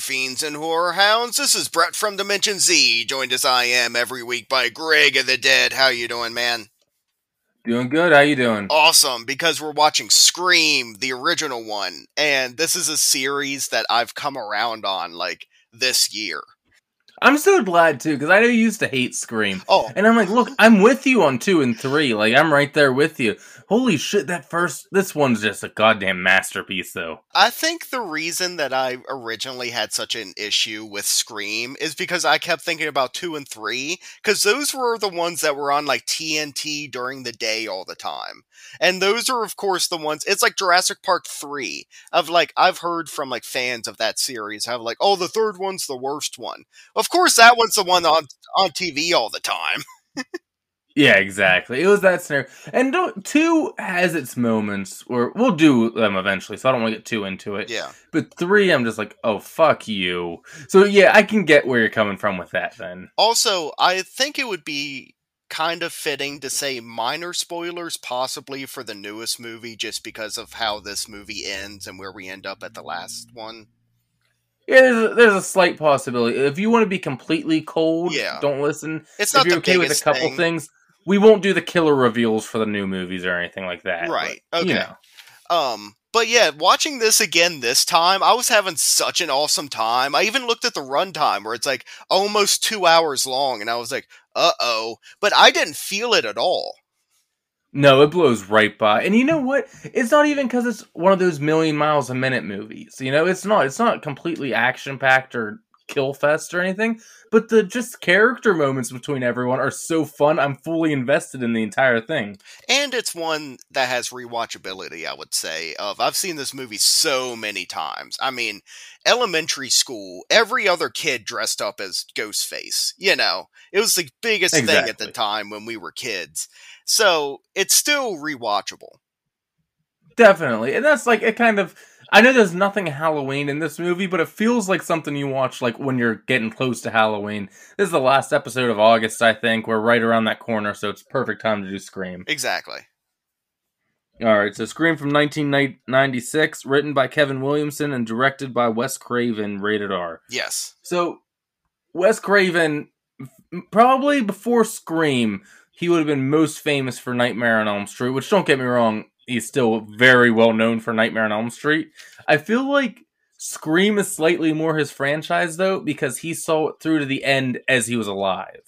fiends and horror hounds. This is Brett from Dimension Z, joined as I am every week by Greg of the Dead. How you doing, man? Doing good. How you doing? Awesome, because we're watching Scream, the original one, and this is a series that I've come around on like this year. I'm so glad too because I know you used to hate Scream, Oh, and I'm like, look, I'm with you on two and three. Like I'm right there with you. Holy shit, that first, this one's just a goddamn masterpiece, though. I think the reason that I originally had such an issue with Scream is because I kept thinking about two and three, because those were the ones that were on like TNT during the day all the time. And those are, of course, the ones, it's like Jurassic Park 3. Of like, I've heard from like fans of that series have like, oh, the third one's the worst one. Of course, that one's the one on, on TV all the time. Yeah, exactly. It was that scenario, and don't, two has its moments where we'll do them eventually. So I don't want to get too into it. Yeah. But three, I'm just like, oh fuck you. So yeah, I can get where you're coming from with that. Then Also, I think it would be kind of fitting to say minor spoilers possibly for the newest movie just because of how this movie ends and where we end up at the last one. yeah, there's a, there's a slight possibility. If you want to be completely cold, Yeah. don't listen. It's if not you're okay with a couple thing. things, we won't do the killer reveals for the new movies or anything like that. Right, but, You okay. know. Um but yeah, watching this again this time, I was having such an awesome time. I even looked at the runtime where it's like almost 2 hours long and I was like, "Uh-oh." But I didn't feel it at all. No, it blows right by. And you know what? It's not even because it's one of those million miles a minute movies. You know, it's not. It's not completely action packed or kill fest or anything. But the just character moments between everyone are so fun. I'm fully invested in the entire thing. And it's one that has rewatchability, I would say. Of I've seen this movie so many times. I mean, elementary school, every other kid dressed up as Ghostface. You know, it was the biggest thing at the time when we were kids. So it's still rewatchable. Definitely. And that's like it kind of I know there's nothing Halloween in this movie, but it feels like something you watch like when you're getting close to Halloween. This is the last episode of August, I think. We're right around that corner, so it's perfect time to do Scream. Exactly. All right, so Scream from 1996, written by Kevin Williamson and directed by Wes Craven, rated R. Yes. So, Wes Craven, probably before Scream, he would have been most famous for Nightmare on Elm Street, which don't get me wrong, he's still very well known for Nightmare on Elm Street. I feel like Scream is slightly more his franchise, though, because he saw it through to the end as he was alive.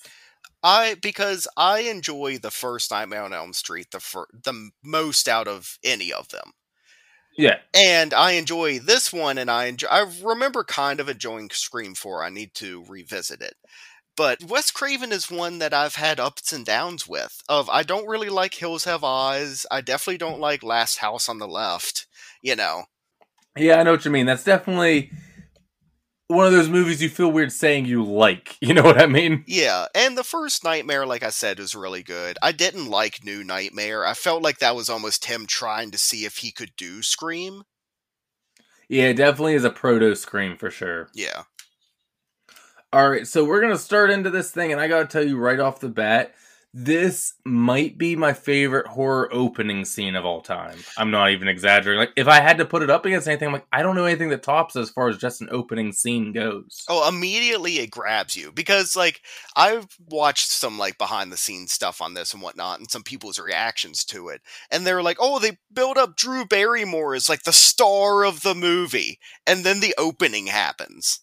I because I enjoy the first Nightmare on Elm Street the fir- the most out of any of them. Yeah. and I enjoy this one, and I enjoy. I remember kind of enjoying Scream Four. I need to revisit it, but Wes Craven is one that I've had ups and downs with. Of I don't really like Hills Have Eyes. I definitely don't like Last House on the Left. You know, Yeah, I know what you mean. That's definitely one of those movies you feel weird saying you like. You know what I mean? yeah. And the first Nightmare, like I said, was really good. I didn't like New Nightmare. I felt like that was almost him trying to see if he could do Scream. Yeah, it definitely is a proto scream for sure. Yeah. All right, so we're gonna start into this thing, and I gotta tell you right off the bat, this might be my favorite horror opening scene of all time. I'm not even exaggerating. Like, if I had to put it up against anything, I'm like, I don't know anything that tops as far as just an opening scene goes. Oh, immediately it grabs you because, like, I've watched some like behind the scenes stuff on this and whatnot, and some people's reactions to it, and they're like, "Oh, they build up Drew Barrymore as like the star of the movie," and then the opening happens.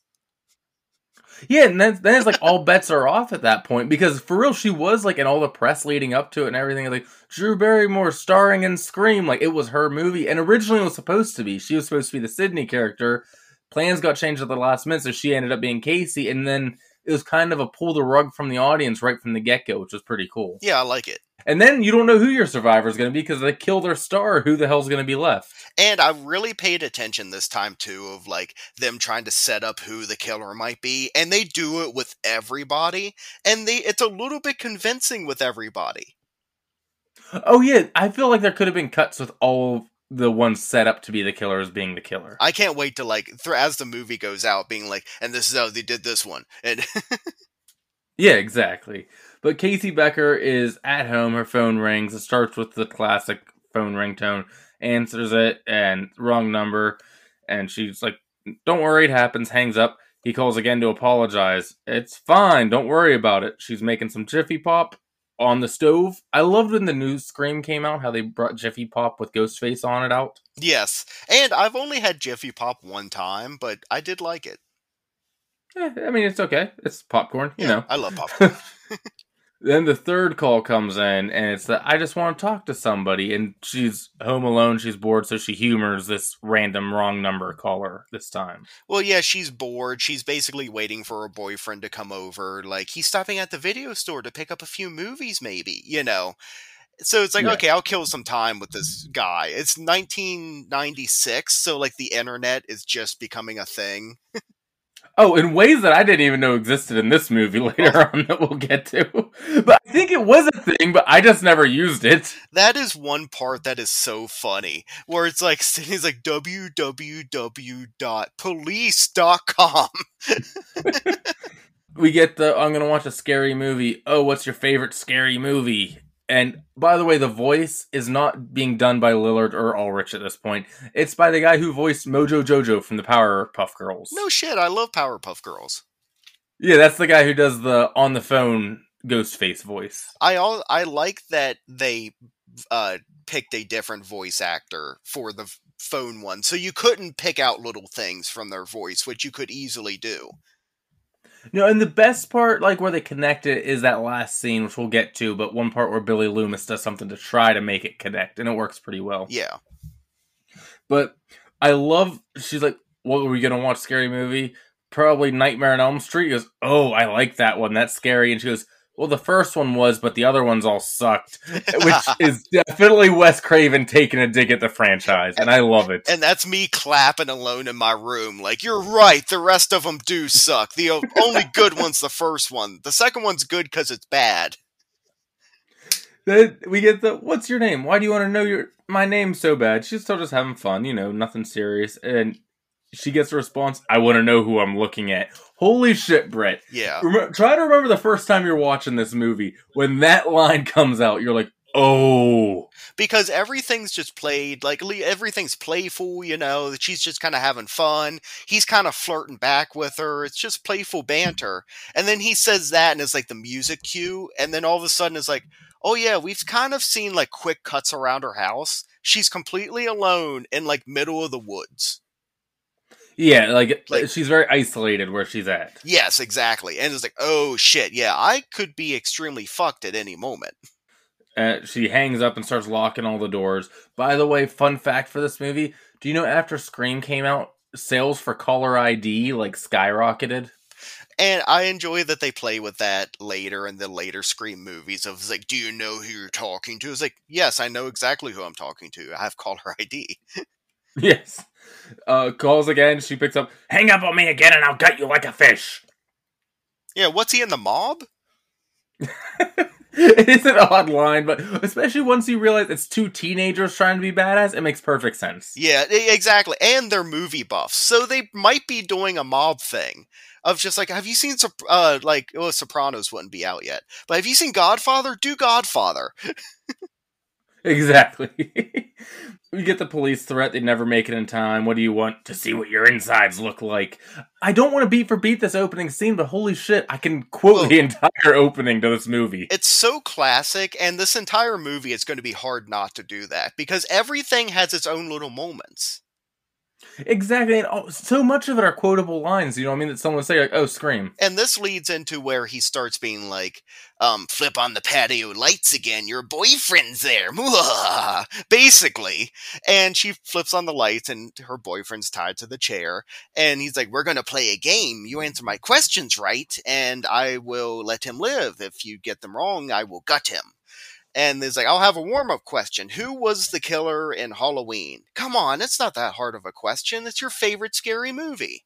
Yeah, and then then it's like all bets are off at that point because for real, she was like in all the press leading up to it and everything. Like Drew Barrymore starring in Scream, like it was her movie, and originally it was supposed to be. She was supposed to be the Sidney character. Plans got changed at the last minute, so she ended up being Casey, and then it was kind of a pull the rug from the audience right from the get go, which was pretty cool. Yeah, I like it. And then you don't know who your survivor is going to be because they kill their star. Who the hell's going to be left? And I really paid attention this time too of like them trying to set up who the killer might be, and they do it with everybody, and they it's a little bit convincing with everybody. Oh yeah, I feel like there could have been cuts with all the one set up to be the killer as being the killer. I can't wait to like th- as the movie goes out, being like, and this is how they did this one, and yeah, exactly. But Casey Becker is at home. Her phone rings. It starts with the classic phone ringtone. Answers it and wrong number, and she's like, "Don't worry, it happens." Hangs up. He calls again to apologize. It's fine. Don't worry about it. She's making some Jiffy Pop on the stove. I loved when the new Scream came out, how they brought Jiffy Pop with Ghostface on it out. yes, and I've only had Jiffy Pop one time, but I did like it. Yeah, I mean, it's okay. It's popcorn, you Yeah, know. I love popcorn. Then the third call comes in, and it's that I just want to talk to somebody. And she's home alone. She's bored, so she humors this random wrong number caller this time. well, yeah, she's bored. She's basically waiting for her boyfriend to come over. Like he's stopping at the video store to pick up a few movies, maybe. You know. So it's like, Yeah. okay, I'll kill some time with this guy. It's 1996, so like the internet is just becoming a thing. Oh, in ways that I didn't even know existed in this movie later oh. on that we'll get to. But I think it was a thing, but I just never used it. That is one part that is so funny, where it's like he's like www.police.com. We get the I'm gonna watch a scary movie. Oh, what's your favorite scary movie? And by the way, the voice is not being done by Lillard or Ulrich at this point. It's by the guy who voiced Mojo Jojo from the Powerpuff Girls. No shit, I love Powerpuff Girls. Yeah, that's the guy who does the on the phone ghost face voice. I all I like that they uh picked a different voice actor for the phone one, so you couldn't pick out little things from their voice, which you could easily do. No, and the best part, like where they connect it, is that last scene, which we'll get to. But one part where Billy Loomis does something to try to make it connect, and it works pretty well. Yeah. But I love. She's like, "What are we gonna watch? Scary movie? Probably Nightmare on Elm Street." He goes, "Oh, I like that one. That's scary." And she goes, "Well, the first one was, but the other ones all sucked," which is definitely Wes Craven taking a dig at the franchise, and I love it. And that's me clapping alone in my room. Like, you're right, the rest of them do suck. The only good one's the first one. The second one's good because it's bad. Then we get the what's your name? Why do you want to know your my name so bad? She's still just having fun, you know, nothing serious. And she gets a response, I want to know who I'm looking at. Holy shit, Brett. Yeah. Remember, try to remember the first time you're watching this movie. When that line comes out, you're like, oh. Because everything's just played, like, everything's playful, you know, she's just kind of having fun. He's kind of flirting back with her. It's just playful banter. And then he says that, and it's like the music cue. And then all of a sudden, it's like, oh, yeah, we've kind of seen, like, quick cuts around her house. She's completely alone in, like, middle of the woods. Yeah, like, Like- she's very isolated where she's at. Yes, exactly. And it's like, oh shit, yeah, I could be extremely fucked at any moment. Uh, she hangs up and starts locking all the doors. By the way, fun fact for this movie do you know after Scream came out, sales for caller ID like skyrocketed? And I enjoy that they play with that later in the later Scream movies of like, do you know who you're talking to? It's like, yes, I know exactly who I'm talking to. I have caller ID. Yes. Uh, calls again. She picks up. Hang up on me again, and I'll gut you like a fish. Yeah, what's he in the mob? it's an odd line, but especially once you realize it's two teenagers trying to be badass, it makes perfect sense. Yeah, exactly. And they're movie buffs, so they might be doing a mob thing of just like, have you seen, uh, like, well, Sopranos wouldn't be out yet, but have you seen Godfather? Do Godfather. Exactly. we get the police threat. They never make it in time. What do you want to see what your insides look like? I don't want to beat for beat this opening scene, but holy shit, I can quote the entire opening to this movie. it's so classic and this entire movie is going to be hard not to do that because everything has its own little moments Exactly, and oh, so much of it are quotable lines. You know what I mean? That someone say like, "Oh, scream." and this leads into where he starts being like um flip on the patio lights again your boyfriend's there basically and she flips on the lights and her boyfriend's tied to the chair and he's like we're going to play a game you answer my questions right and i will let him live if you get them wrong i will gut him and there's like, I'll have a warm up question. Who was the killer in Halloween? Come on, it's not that hard of a question. It's your favorite scary movie.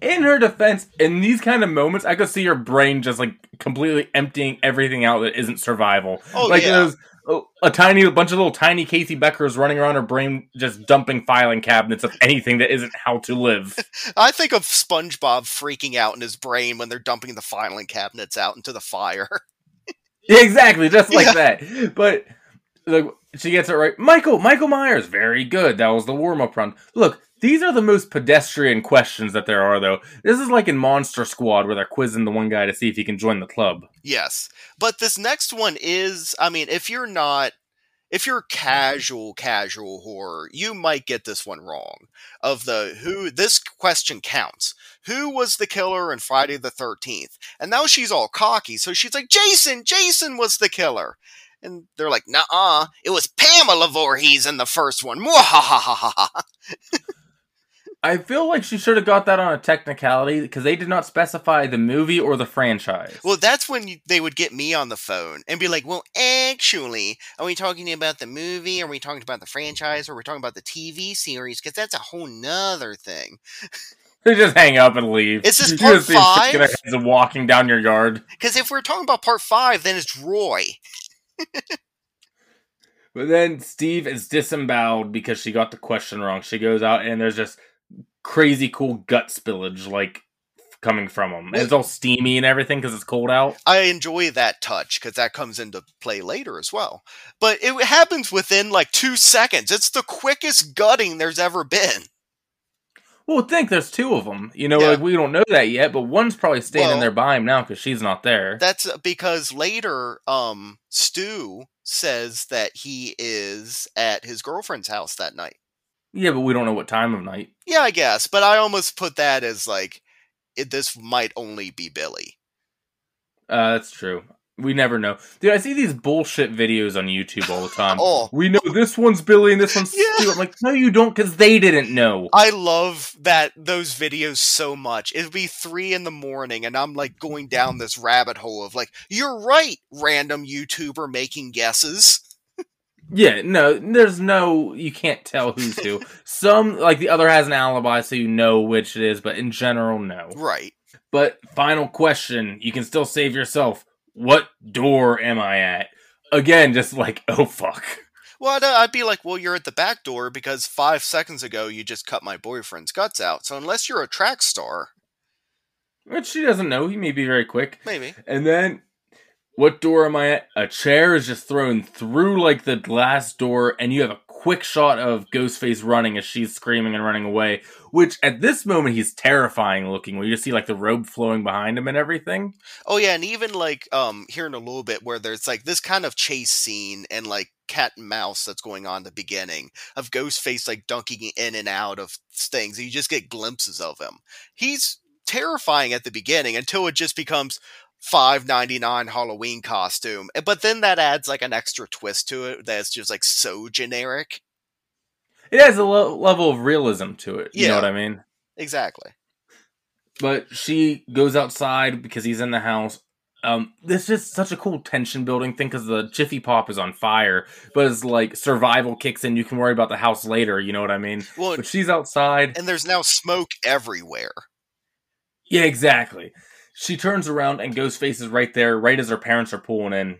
In her defense, in these kind of moments, I could see her brain just like completely emptying everything out that isn't survival. Oh, like yeah. oh, a tiny a bunch of little tiny Casey Beckers running around her brain, just dumping filing cabinets of anything that isn't how to live. I think of SpongeBob freaking out in his brain when they're dumping the filing cabinets out into the fire. Exactly, just like Yeah. that. But she gets it right. Michael, Michael Myers, very good. That was the warm up run. Look, these are the most pedestrian questions that there are, though. This is like in Monster Squad where they're quizzing the one guy to see if he can join the club. Yes. But this next one is, I mean, if you're not, if you're casual, casual horror, you might get this one wrong. Of the who, this question counts. Who was the killer in Friday the 13th? And now she's all cocky. So she's like, Jason, Jason was the killer. And they're like, nah, uh, it was Pamela Voorhees in the first one. I feel like she should have got that on a technicality because they did not specify the movie or the franchise. Well, that's when you, they would get me on the phone and be like, well, actually, are we talking about the movie? Are we talking about the franchise? Or are we talking about the TV series? Because that's a whole nother thing. they just hang up and leave. Is this part just five? heads walking down your yard. Because if we're talking about part five, then it's Roy. But then Steve is disemboweled because she got the question wrong. She goes out and there's just crazy cool gut spillage like coming from him. It's all steamy and everything because it's cold out. I enjoy that touch because that comes into play later as well. But it happens within like two seconds. It's the quickest gutting there's ever been. Well, think there's two of them. You know, Yeah. like we don't know that yet, but one's probably staying Well- in there by him now because she's not there. That's because later, um, Stu says that he is at his girlfriend's house that night. yeah, but we don't know what time of night. Yeah, I guess, but I almost put that as like it, this might only be Billy. Uh, that's true. We never know. Dude, I see these bullshit videos on YouTube all the time. Oh, We know this one's Billy and this one's Yeah. Stu. I'm like, no, you don't, because they didn't know. I love that those videos so much. It'd be three in the morning, and I'm like going down this rabbit hole of like, you're right, random YouTuber making guesses. Yeah, no, there's no, you can't tell who's who. Some, like the other has an alibi, so you know which it is, but in general, no. Right. But final question, you can still save yourself. What door am I at? Again, just like, oh fuck. Well, I'd, I'd be like, well, you're at the back door because five seconds ago you just cut my boyfriend's guts out. So unless you're a track star, Which she doesn't know, he may be very quick. maybe. And then, what door am I at? A chair is just thrown through like the glass door, and you have a quick shot of Ghostface running as she's screaming and running away. Which at this moment he's terrifying looking. You just see like the robe flowing behind him and everything. Oh yeah, and even like um here in a little bit where there's like this kind of chase scene and like cat and mouse that's going on the beginning of Ghostface like dunking in and out of things. You just get glimpses of him. He's terrifying at the beginning until it just becomes five ninety nine Halloween costume. Eh, But then that adds like an extra twist to it that's just like so generic. It has a lo- level of realism to it. You Yeah. know what I mean? Exactly. But she goes outside because he's in the house. Um, this is such a cool tension building thing because the Jiffy Pop is on fire, but it's like survival kicks in. You can worry about the house later. You know what I mean? Well, But she's outside. and there's now smoke everywhere. Yeah, exactly. She turns around and Ghostface is right there, right as her parents are pulling in.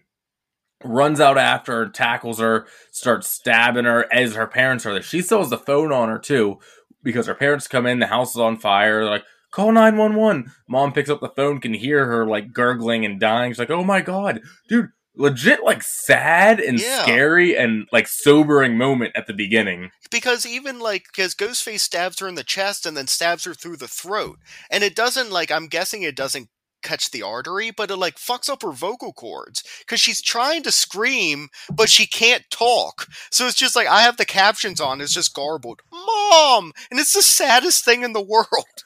Runs out after her, tackles her, starts stabbing her as her parents are there. She still has the phone on her too, because her parents come in, the house is on fire. They're like, call 911. Mom picks up the phone, can hear her like gurgling and dying. She's like, oh my god, dude, legit like sad and Yeah. scary and like sobering moment at the beginning. because even like because ghostface stabs her in the chest and then stabs her through the throat. And it doesn't like i'm guessing it doesn't catch the artery but it like fucks up her vocal cords. Because she's trying to scream but she can't talk. So it's just like i have the captions on it's just garbled mom! And it's the saddest thing in the world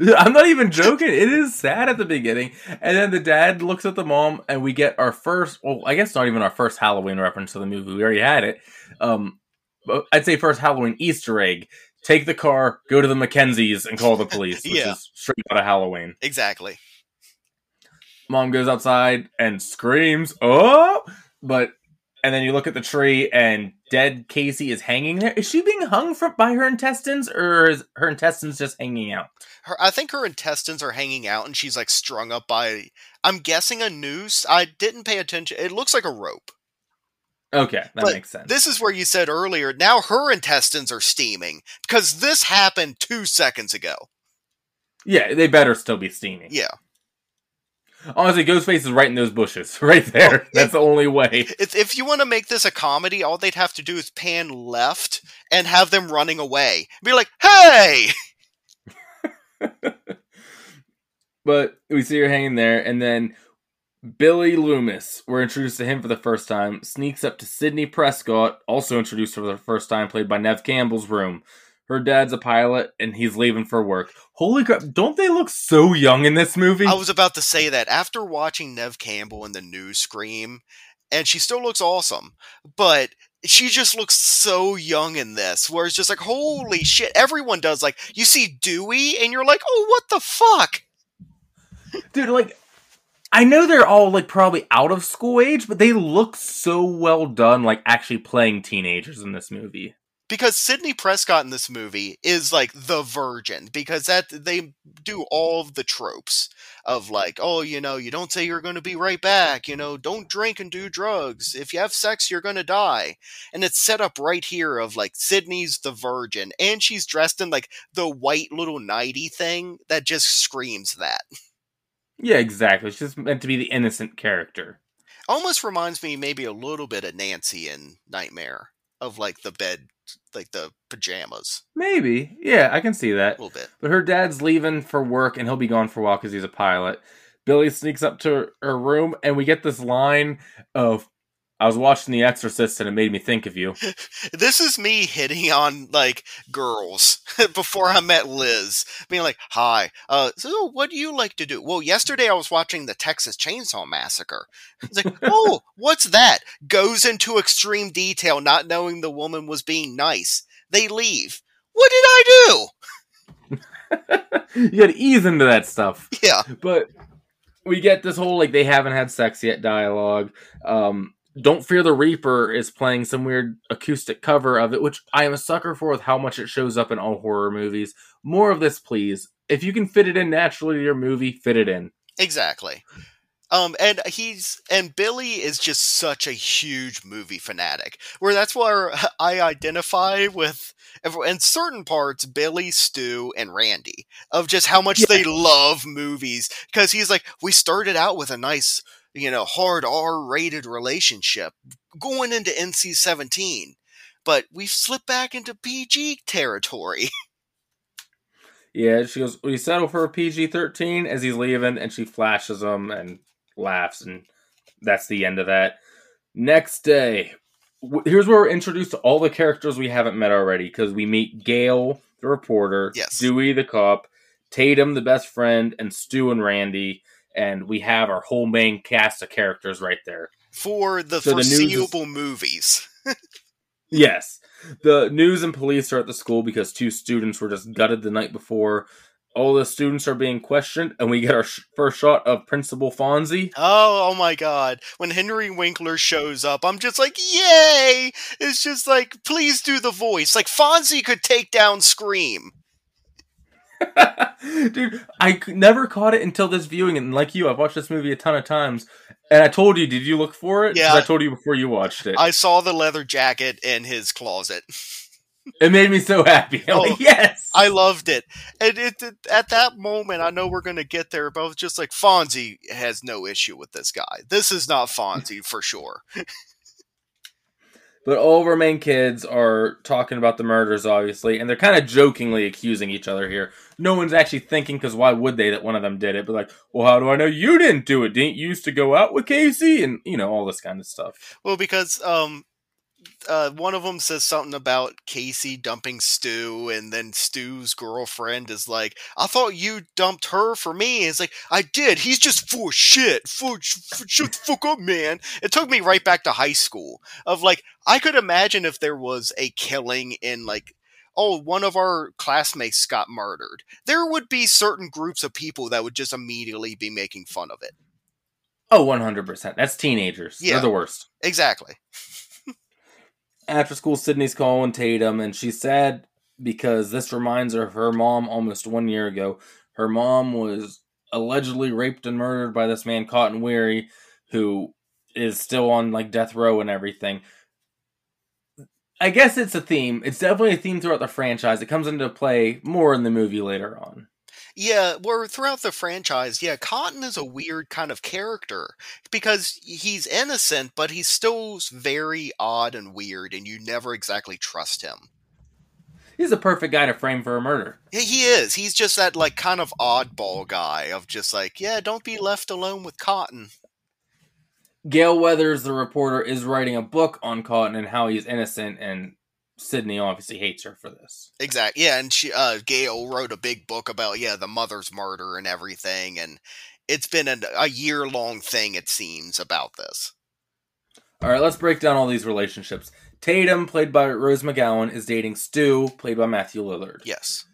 I'm not even joking. It is sad at the beginning. And then the dad looks at the mom, and we get our first, well, I guess not even our first Halloween reference to the movie. We already had it. Um, I'd say first Halloween Easter egg. Take the car, go to the Mackenzies, and call the police, which Yeah. is straight out of Halloween. exactly Mom goes outside and screams, oh! But, and then you look at the tree, and dead Casey is hanging there. Is she being hung from, by her intestines, or is her intestines just hanging out? her i think her intestines are hanging out and she's like strung up by i'm guessing a noose i didn't pay attention it looks like a rope Okay, that But makes sense. This is where you said earlier, now her intestines are steaming because this happened two seconds ago. yeah, they better still be steaming. Yeah. Honestly, Ghostface is right in those bushes, right there. Well, That's the only way. If, if you want to make this a comedy, all they'd have to do is pan left and have them running away. Be like, hey! But we see her hanging there, and then Billy Loomis, we're introduced to him for the first time, sneaks up to Sidney Prescott, also introduced for the first time, played by Neve Campbell's room. Her dad's a pilot, and he's leaving for work. Holy crap! Don't they look so young in this movie? I was about to say that after watching Neve Campbell in the new Scream, and she still looks awesome, but she just looks so young in this, where it's just like, holy shit, everyone does. Like, you see Dewey, and you're like, oh, what the fuck? dude like i know they're all like probably out of school age but they look so well done like actually playing teenagers in this movie because Sidney Prescott in this movie is like the virgin because that they do all of the tropes of like oh you know you don't say you're going to be right back you know don't drink and do drugs. If you have sex you're going to die. And it's set up right here of like Sidney's the virgin and she's dressed in like the white little nighty thing that just screams that. Yeah exactly she's just meant to be the innocent character. Almost reminds me maybe a little bit of Nancy in Nightmare of like the bed like the pajamas. Maybe. Yeah i can see that. A little bit. But her dad's leaving for work and he'll be gone for a while because he's a pilot. Billy sneaks up to her room and we get this line of i was watching the exorcist and it made me think of you this is me hitting on like girls before I met Liz, being like, "Hi, uh, so what do you like to do?" Well, yesterday I was watching the Texas Chainsaw Massacre. It's like, "Oh, what's that?" Goes into extreme detail, not knowing the woman was being nice. They leave. What did I do? you had to ease into that stuff? Yeah, but we get this whole like they haven't had sex yet dialogue. Um, Don't Fear the Reaper is playing some weird acoustic cover of it, which I am a sucker for with how much it shows up in all horror movies. More of this, please. If you can fit it in naturally to your movie, fit it in. exactly. Um, and he's and Billy is just such a huge movie fanatic, where that's where I identify with in certain parts Billy, Stu, and Randy of just how much Yeah. they love movies because he's like, we started out with a nice, you know, hard R-rated relationship going into NC-17, but we've slipped back into PG territory. Yeah, she goes, We settle for a PG 13 as he's leaving, and she flashes him and laughs, and that's the end of that. Next day, here's where we're introduced to all the characters we haven't met already because we meet Gale, the reporter, Yes. Dewey, the cop, Tatum, the best friend, and Stu and Randy, and we have our whole main cast of characters right there. for the So the is- foreseeable movies. Yes. The news and police are at the school because two students were just gutted the night before. All the students are being questioned, and we get our sh- first shot of Principal Fonzie. Oh, oh my god. When Henry Winkler shows up, I'm just like, yay! It's just like, please do the voice. Like, Fonzie could take down Scream. Dude, I never caught it until this viewing, and like you, I've watched this movie a ton of times. And I told you, did you look for it? Yeah. I told you before you watched it. I saw the leather jacket in his closet. it made me so happy. I'm Oh, like, yes! I loved it. And it, it- at that moment, I know we're going to get there, but I was just like, Fonzie has no issue with this guy. This is not Fonzie for sure. But all of our main kids are talking about the murders, obviously, and they're kind of jokingly accusing each other here. No one's actually thinking, because why would they, that one of them did it? But like, well, how do I know you didn't do it? Didn't you used to go out with Casey? And, you know, all this kind of stuff. Well, because um, uh, one of them says something about Casey dumping Stu, and then Stu's girlfriend is like, "I thought you dumped her for me." And it's like, "I did. He's just full shit. Full, sh- shut the fuck up, man." It took me right back to high school. Of like, I could imagine if there was a killing in like. Oh, one of our classmates got murdered. There would be certain groups of people that would just immediately be making fun of it. Oh, 100%. That's teenagers. Yeah. They're the worst. Exactly. After school, Sidney's calling Tatum, and she's sad because this reminds her of her mom almost one year ago. Her mom was allegedly raped and murdered by this man, Cotton Weary, who is still on like death row and everything. I guess it's a theme. It's definitely a theme throughout the franchise. It comes into play more in the movie later on. Yeah, where throughout the franchise, yeah, Cotton is a weird kind of character because he's innocent, but he's still very odd and weird, and you never exactly trust him. He's a perfect guy to frame for a murder. Yeah, he is. He's just that like kind of oddball guy of just like, yeah, don't be left alone with Cotton. Gale Weathers, the reporter, is writing a book on Cotton and how he's innocent, and Sidney obviously hates her for this. Exactly. Yeah, and she uh Gale wrote a big book about yeah, the mother's murder and everything and it's been a, a year long thing it seems about this. All right, let's break down all these relationships. Tatum, played by Rose McGowan, is dating Stu, played by Matthew Lillard. Yes.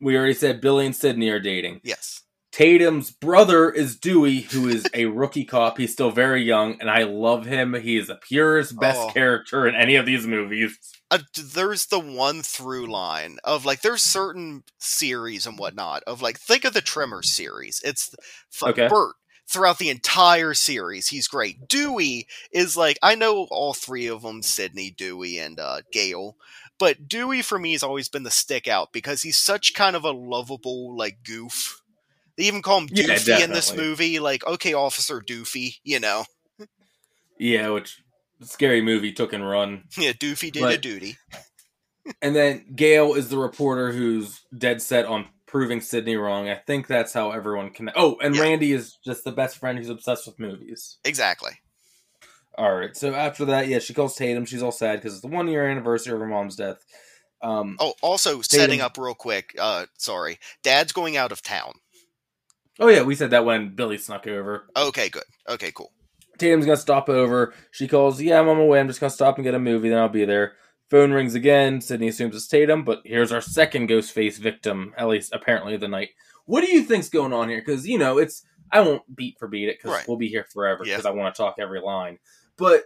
We already said Billy and Sidney are dating. Yes. Tatum's brother is Dewey, who is a rookie cop. He's still very young, and I love him. He is the purest, best Oh. character in any of these movies. uh, there's the one through line of like there's certain series and whatnot of like think of the Tremors series. It's Okay. Bert throughout the entire series. He's great. Dewey is like I know all three of them: Sidney, Dewey, and uh, Gale. But Dewey for me has always been the stick out because he's such kind of a lovable like goof. They even call him Yeah, Doofy in this movie. Like, okay, Officer Doofy, you know. Yeah, which scary movie took and run. Yeah, Doofy did a duty. And then Gale is the reporter who's dead set on proving Sidney wrong. I think that's how everyone can. Oh, and Yeah. Randy is just the best friend who's obsessed with movies. Exactly. All right. So after that, yeah, she calls Tatum. She's all sad because it's the one year anniversary of her mom's death. Um, Oh, also setting up real quick. Uh, sorry, Dad's going out of town. Oh yeah, we said that when Billy snuck over. Okay, good. Okay, cool. Tatum's gonna stop over. She calls, "Yeah, I'm on my way. I'm just gonna stop and get a movie. Then I'll be there." Phone rings again. Sidney assumes it's Tatum, but here's our second ghost face victim. At least apparently the night. What do you think's going on here? Because you know it's I won't beat for beat it because Right. we'll be here forever Yeah. because I want to talk every line. But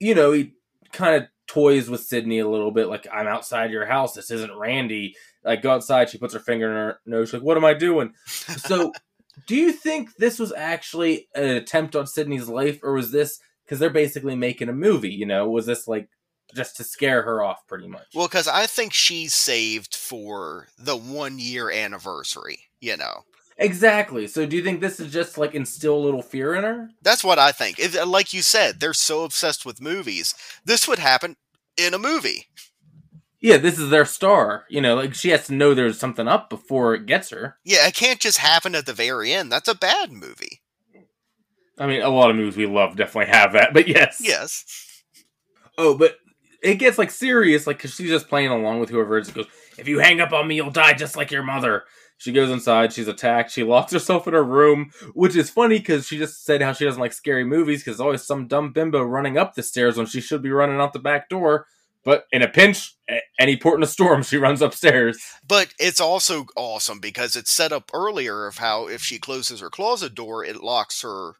you know he kind of toys with Sidney a little bit. Like I'm outside your house. This isn't Randy. Like go outside. She puts her finger in her nose. She's like, "What am I doing?" So, do you think this was actually an attempt on Sidney's life, or was this because they're basically making a movie? You know, was this like just to scare her off, pretty much? Well, because I think she's saved for the one year anniversary. You know, exactly. So, do you think this is just like instill a little fear in her? that's what I think. If, like you said, they're so obsessed with movies. This would happen in a movie. Yeah, this is their star. You know, like she has to know there's something up before it gets her. Yeah, it can't just happen at the very end. That's a bad movie. I mean, a lot of movies we love definitely have that, but yes, Yes. Oh, but it gets like serious, like because she's just playing along with whoever it is. It goes, if you hang up on me, you'll die just like your mother. She goes inside. She's attacked. She locks herself in her room, which is funny because she just said how she doesn't like scary movies because there's always some dumb bimbo running up the stairs when she should be running out the back door. But in a pinch, any port in a storm, she runs upstairs. But it's also awesome because it's set up earlier of how if she closes her closet door, it locks her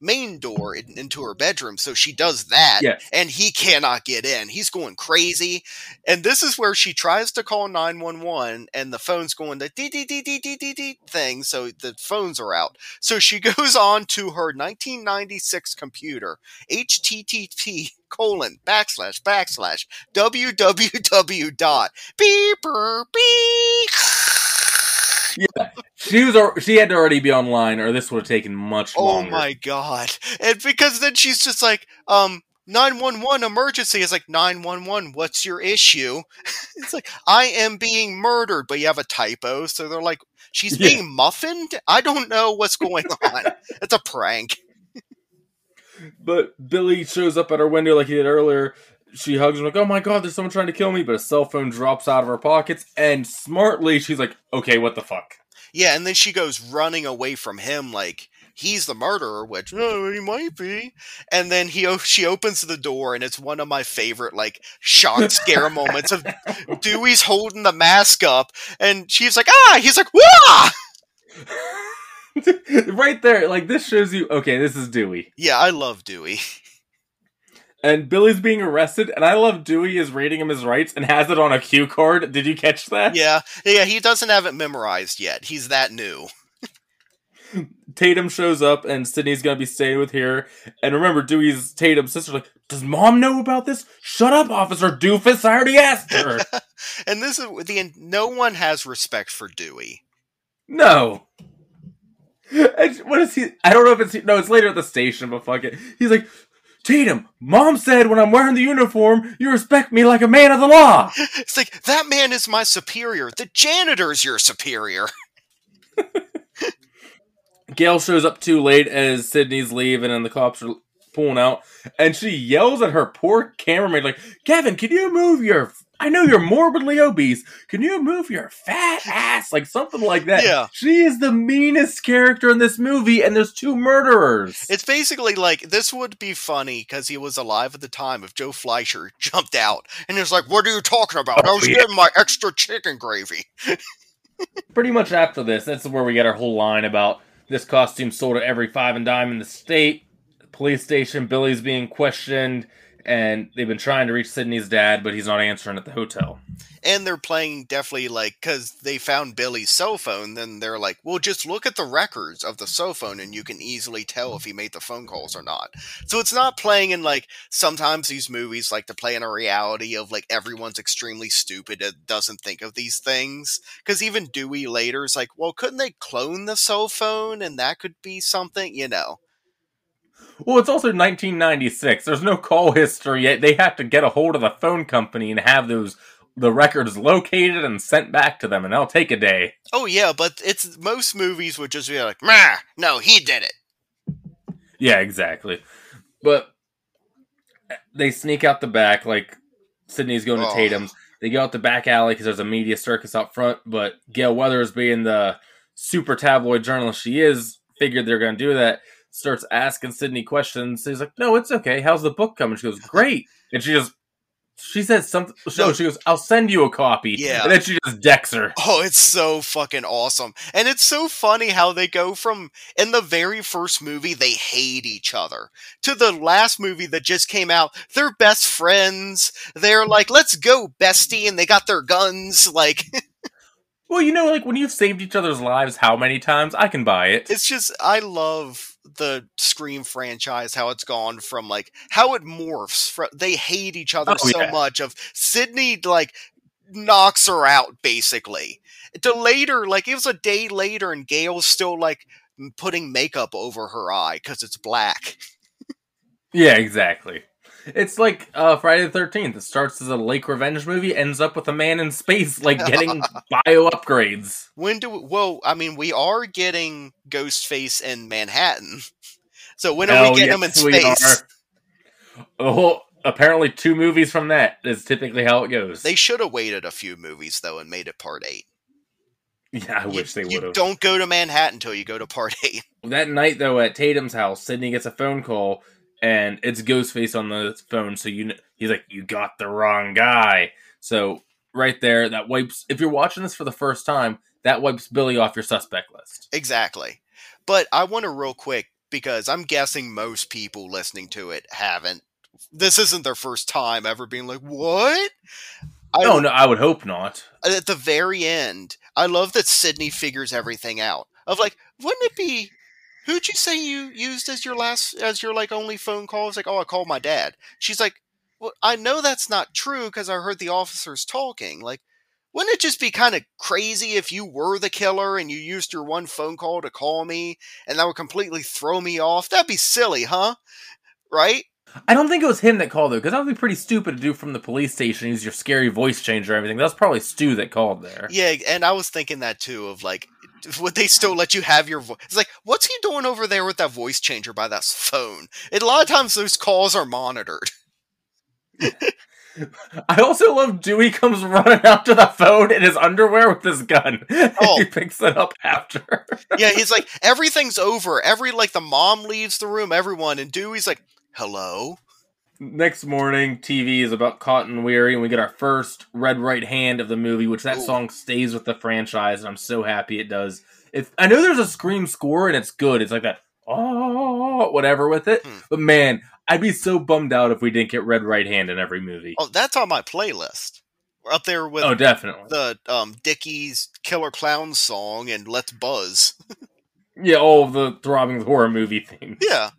main door in, into her bedroom. So she does that, Yes. and he cannot get in. He's going crazy. And this is where she tries to call 911, and the phone's going the dee dee dee dee dee dee dee thing. So the phones are out. So she goes on to her 1996 computer, http colon backslash backslash www dot beeper beep. Yeah, she was. She had to already be online, or this would have taken much Oh longer. Oh my god. And because then she's just like, um, 911 emergency is like 911 what's your issue it's like i am being murdered but you have a typo so they're like she's Yeah. being muffined i don't know what's going on it's a prank But Billy shows up at her window like he did earlier. She hugs him like, "Oh my god, there's someone trying to kill me!" But a cell phone drops out of her pockets, and smartly she's like, "Okay, what the fuck?" Yeah and then she goes running away from him like he's the murderer which oh, he might be. and then he she opens the door and it's one of my favorite like shock scare moments of dewey's holding the mask up and she's like ah! He's like wah! Right there, like this shows you, okay, this is Dewey, Yeah, I love Dewey. And Billy's being arrested, and I love Dewey is reading him his rights and has it on a cue card. Did you catch that? Yeah, yeah, he doesn't have it memorized yet. He's that new. Tatum shows up and Sidney's gonna be staying with her. And remember, Dewey's Tatum's sister like, does mom know about this? Shut up, Officer Doofus. I already asked her. and this is the no one has respect for Dewey. No. And what is he? I don't know if it's no. It's later at the station, but fuck it. He's like, Tatum, mom said when I'm wearing the uniform, you respect me like a man of the law. It's like that man is my superior. The janitor's your superior. Gale shows up too late as Sidney's leaving and the cops are pulling out, and she yells at her poor cameraman like, "Kevin, can you move your? I know you're morbidly obese. Can you move your fat ass? Like something like that." Yeah. She is the meanest character in this movie, and there's two murderers. It's basically like this would be funny because he was alive at the time if Joe Fleischer jumped out and he was like, "What are you talking about? Oh, I Oh, was yeah. getting my extra chicken gravy." pretty much after this, that's where we get our whole line about this costume sold at every five and dime in the state. Police station, Billy's being questioned, and they've been trying to reach Sidney's dad, but he's not answering at the hotel. And they're playing definitely like because they found Billy's cell phone. Then they're like, "Well, just look at the records of the cell phone, and you can easily tell if he made the phone calls or not." So it's not playing in like sometimes these movies like to play in a reality of like everyone's extremely stupid and doesn't think of these things. Because even Dewey later is like, "Well, couldn't they clone the cell phone, and that could be something?" You know. Well, it's also 1996. There's no call history yet. They have to get a hold of the phone company and have those the records located and sent back to them, and that'll take a day. Oh yeah, but it's most movies would just be like, "Meh, no, he did it." Yeah, exactly. But they sneak out the back, like Sidney's going to Oh. Tatum's. They go out the back alley because there's a media circus out front. But Gale Weathers, being the super tabloid journalist she is, figured they're going to do that. Starts asking Sidney questions. He's like, "No, it's okay. How's the book coming?" She goes, "Great." And she just she says something. So No. she goes, "I'll send you a copy." Yeah. And then she just decks her. Oh, it's so fucking awesome. And it's so funny how they go from in the very first movie they hate each other to the last movie that just came out, they're best friends. They're like, "Let's go, bestie," and they got their guns like Well, you know, like when you've saved each other's lives, how many times I can buy it. it's just I love the Scream franchise how it's gone from like how it morphs from they hate each other Oh, so yeah. much of Sidney like knocks her out basically to later like it was a day later and Gale's still like putting makeup over her eye cuz it's black Yeah, exactly. It's like uh, Friday the Thirteenth. It starts as a Lake Revenge movie, ends up with a man in space, like getting bio upgrades. when do we, well I mean we are getting Ghostface in Manhattan so when are we getting him in yes, space. Oh, apparently, two movies from that is typically how it goes. they should have waited a few movies though and made it part 8 yeah, I You- wish they would have. don't go to Manhattan until you go to part 8 That night, though, at Tatum's house, Sidney gets a phone call, and it's Ghostface on the phone. So you, he's like, "You got the wrong guy." So right there, that wipes. If you're watching this for the first time, that wipes Billy off your suspect list. Exactly. But I want to real quick because I'm guessing most people listening to it haven't. This isn't their first time ever being like, "What?" I, No, no, I would hope not. At the very end, I love that Sidney figures everything out. Of like, wouldn't it be? Who'd you say you used as your last, as your like only phone call? It's like, oh, I called my dad. She's like, well, I know that's not true because I heard the officers talking. Like, wouldn't it just be kind of crazy if you were the killer and you used your one phone call to call me and that would completely throw me off? That'd be silly, huh? Right? I don't think it was him that called though, because that would be pretty stupid to do from the police station. Use your scary voice changer, and everything. That was probably Stu that called there. Yeah, and I was thinking that too. Of like, would they still let you have your voice? It's like, what's he doing over there with that voice changer by that phone? And a lot of times those calls are monitored. I also love Dewey comes running out to the phone in his underwear with his gun. Oh. he picks it up after. yeah, he's like, everything's over. Every like the mom leaves the room, everyone, and Dewey's like, hello. Next morning, TV is about Cotton Weary, and we get our first Red Right Hand of the movie, which that Ooh. song stays with the franchise, and I'm so happy it does. If I know there's a Scream score and it's good, it's like that oh whatever with it. Hmm. But man, I'd be so bummed out if we didn't get Red Right Hand in every movie. Oh, that's on my playlist. We're up there with oh, definitely. the um Dickies Killer Clown song and Let's Buzz. Yeah, all of the throbbing horror movie theme. Yeah.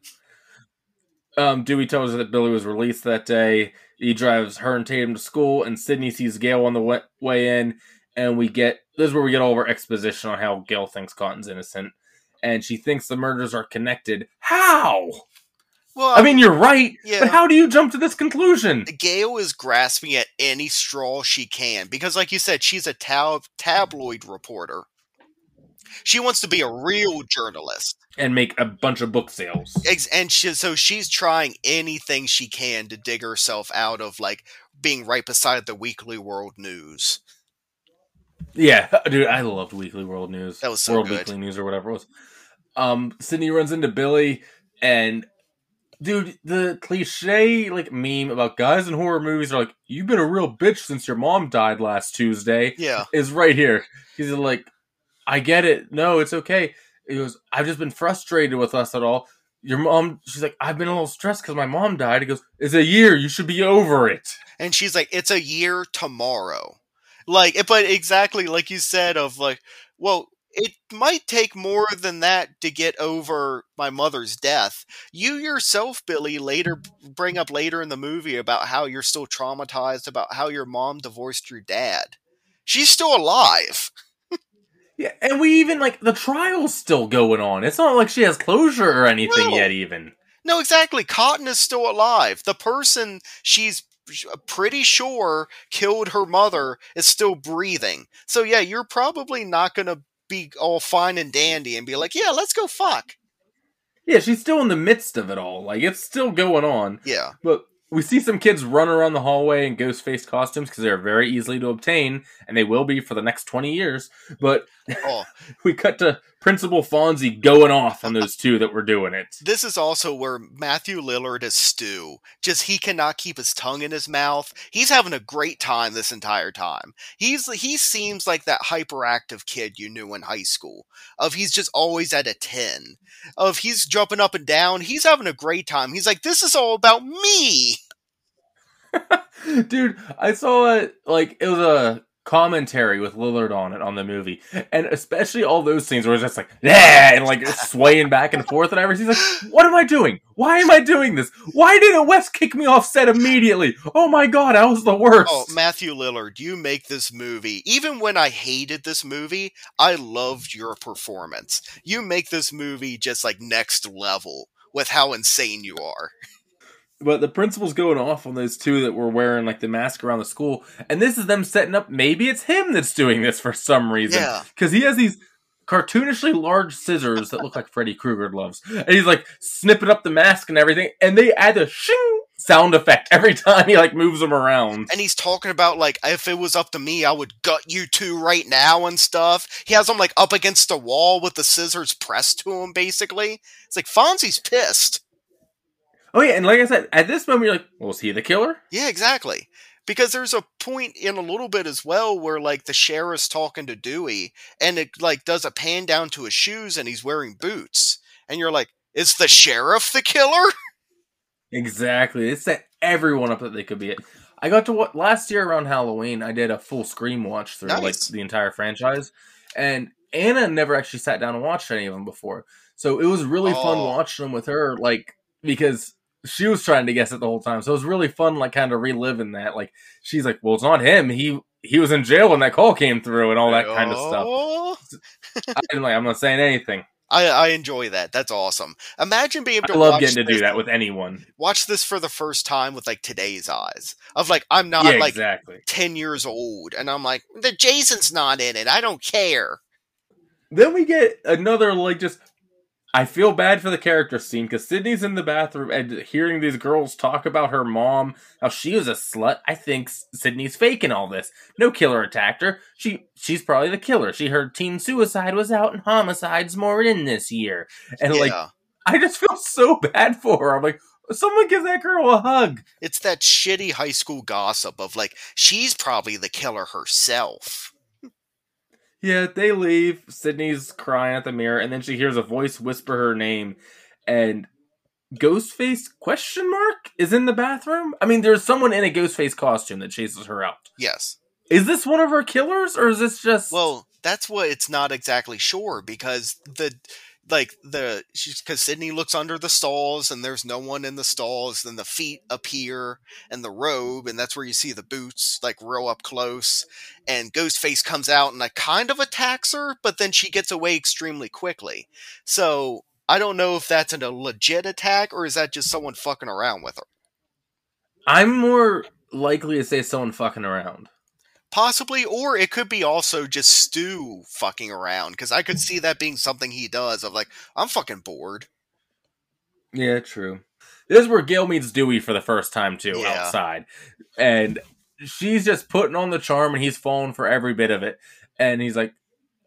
Um, Dewey tells her that Billy was released that day. He drives her and Tatum to school, and Sidney sees Gale on the way, in, and we get this is where we get all of our exposition on how Gale thinks Cotton's innocent, and she thinks the murders are connected. How? Well, I mean, you're right, yeah. but how do you jump to this conclusion? Gale is grasping at any straw she can because, like you said, she's a tab- tabloid reporter. She wants to be a real journalist, And make a bunch of book sales. And she, so she's trying anything she can to dig herself out of like being right beside the Weekly World News. Yeah, dude, I loved Weekly World News. That was so World good. Weekly News or whatever it was. Um, Sidney runs into Billy, and dude, the cliche like meme about guys in horror movies are like, "You've been a real bitch since your mom died last Tuesday," Yeah, is right here. He's like, "I get it. No, it's okay." He goes, "I've just been frustrated with us at all." Your mom, she's like, "I've been a little stressed because my mom died." He goes, "It's a year. You should be over it." and she's like, "It's a year tomorrow." Like, eh, but exactly like you said, of like, well, it might take more than that to get over my mother's death. You yourself, Billy, later bring up later in the movie about how you're still traumatized about how your mom divorced your dad. She's still alive. Yeah, and we even like the trial's still going on. It's not like she has closure or anything No. yet. Even No, exactly. Cotton is still alive. The person she's pretty sure killed her mother is still breathing. So yeah, you're probably not going to be all fine and dandy and be like, "Yeah, let's go fuck." yeah, she's still in the midst of it all. Like it's still going on. Yeah. But we see some kids run around the hallway in ghost face costumes because they're very easily to obtain, and they will be for the next twenty years. But Oh, we cut to Principal Fonzie going off on those two that were doing it. this is also where Matthew Lillard is Stu. Just he cannot keep his tongue in his mouth. He's having a great time this entire time. He's he seems like that hyperactive kid you knew in high school. Of he's just always at a 10. Of he's jumping up and down. He's having a great time. He's like this is all about me. Dude, I saw it like it was a commentary with Lillard on it on the movie, and especially all those scenes where it's just like yeah, and like swaying back and forth and everything. He's like, "What am I doing? Why am I doing this? Why didn't Wes kick me off set immediately? Oh my god, I was the worst." Oh, Matthew Lillard, you make this movie. Even when I hated this movie, I loved your performance. You make this movie just like next level with how insane you are. But the principal's going off on those two that were wearing like the mask around the school, and this is them setting up. Maybe it's him that's doing this for some reason. Yeah. because he has these cartoonishly large scissors that look like Freddy Krueger gloves, and he's like snipping up the mask and everything, and they add a shing sound effect every time he like moves them around. And he's talking about like if it was up to me, I would gut you two right now and stuff. He has them like up against a wall with the scissors pressed to him. Basically, it's like Fonzie's pissed. Oh yeah, and like I said, at this moment you're like, well, was he the killer? Yeah, exactly. Because there's a point in a little bit as well where like the sheriff's talking to Dewey and it like does a pan down to his shoes and he's wearing boots. And you're like, is the sheriff the killer? Exactly. It set everyone up that they could be it. I got to what last year around Halloween. I did a full Scream watch through like the entire franchise, and Anna never actually sat down and watched any of them before. So it was really fun Oh. watching them with her, like because she was trying to guess it the whole time. So it was really fun, like kind of reliving that. Like she's like, "Well, it's not him. He he was in jail when that call came through, and all that kind of stuff." Oh. I'm like, I'm not saying anything. I, I enjoy that. That's awesome. Imagine being able to I love watch getting to do that with anyone. watch this for the first time with like today's eyes. Of like I'm not yeah, like exactly. 10 years old and I'm like the Jason's not in it. I don't care. Then we get another like just. I feel bad for the character scene because Sidney's in the bathroom and hearing these girls talk about her mom, how she was a slut. I think Sidney's faking all this. No killer attacked her. She she's probably the killer. She heard teen suicide was out and homicides more in this year. And like. I just feel so bad for her. I'm like, someone give that girl a hug. It's that shitty high school gossip of like she's probably the killer herself. Yeah, they leave. Sidney's crying at the mirror, and then she hears a voice whisper her name, and Ghostface question mark is in the bathroom. I mean, there's someone in a Ghostface costume that chases her out. Yes. Is this one of her killers, or is this just? Well, that's what it's not exactly sure because the like the she's because Sidney looks under the stalls and there's no one in the stalls. Then the feet appear and the robe, and that's where you see the boots like real up close. And Ghostface comes out and like kind of attacks her, but then she gets away extremely quickly. So I don't know if that's a legit attack or is that just someone fucking around with her. I'm more likely to say someone fucking around. Possibly, or it could be also just Stu fucking around because I could see that being something he does of like, I'm fucking bored. Yeah, true. This is where Gale meets Dewey for the first time too, Yeah. outside, and she's just putting on the charm, and he's falling for every bit of it. And he's like,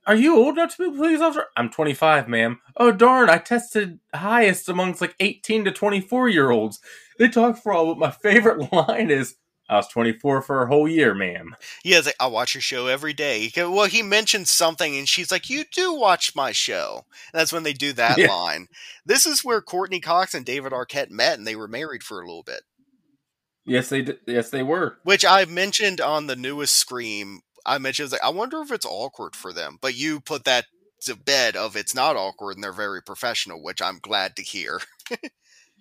"Are you old enough to be a police officer?" I'm 25, ma'am. Oh darn! I tested highest amongst like 18 to 24 year olds. They talk for all, but my favorite line is, "I was 24 for a whole year, ma'am." Yeah, like, I watch your show every day. Well, he mentions something, and she's like, "You do watch my show." And that's when they do that Yeah. line. This is where Courteney Cox and David Arquette met, and they were married for a little bit. Yes, they did. Yes, they were. Which I mentioned on the newest Scream. I mentioned, I was like, I wonder if it's awkward for them. But you put that to bed of it's not awkward, and they're very professional, which I'm glad to hear.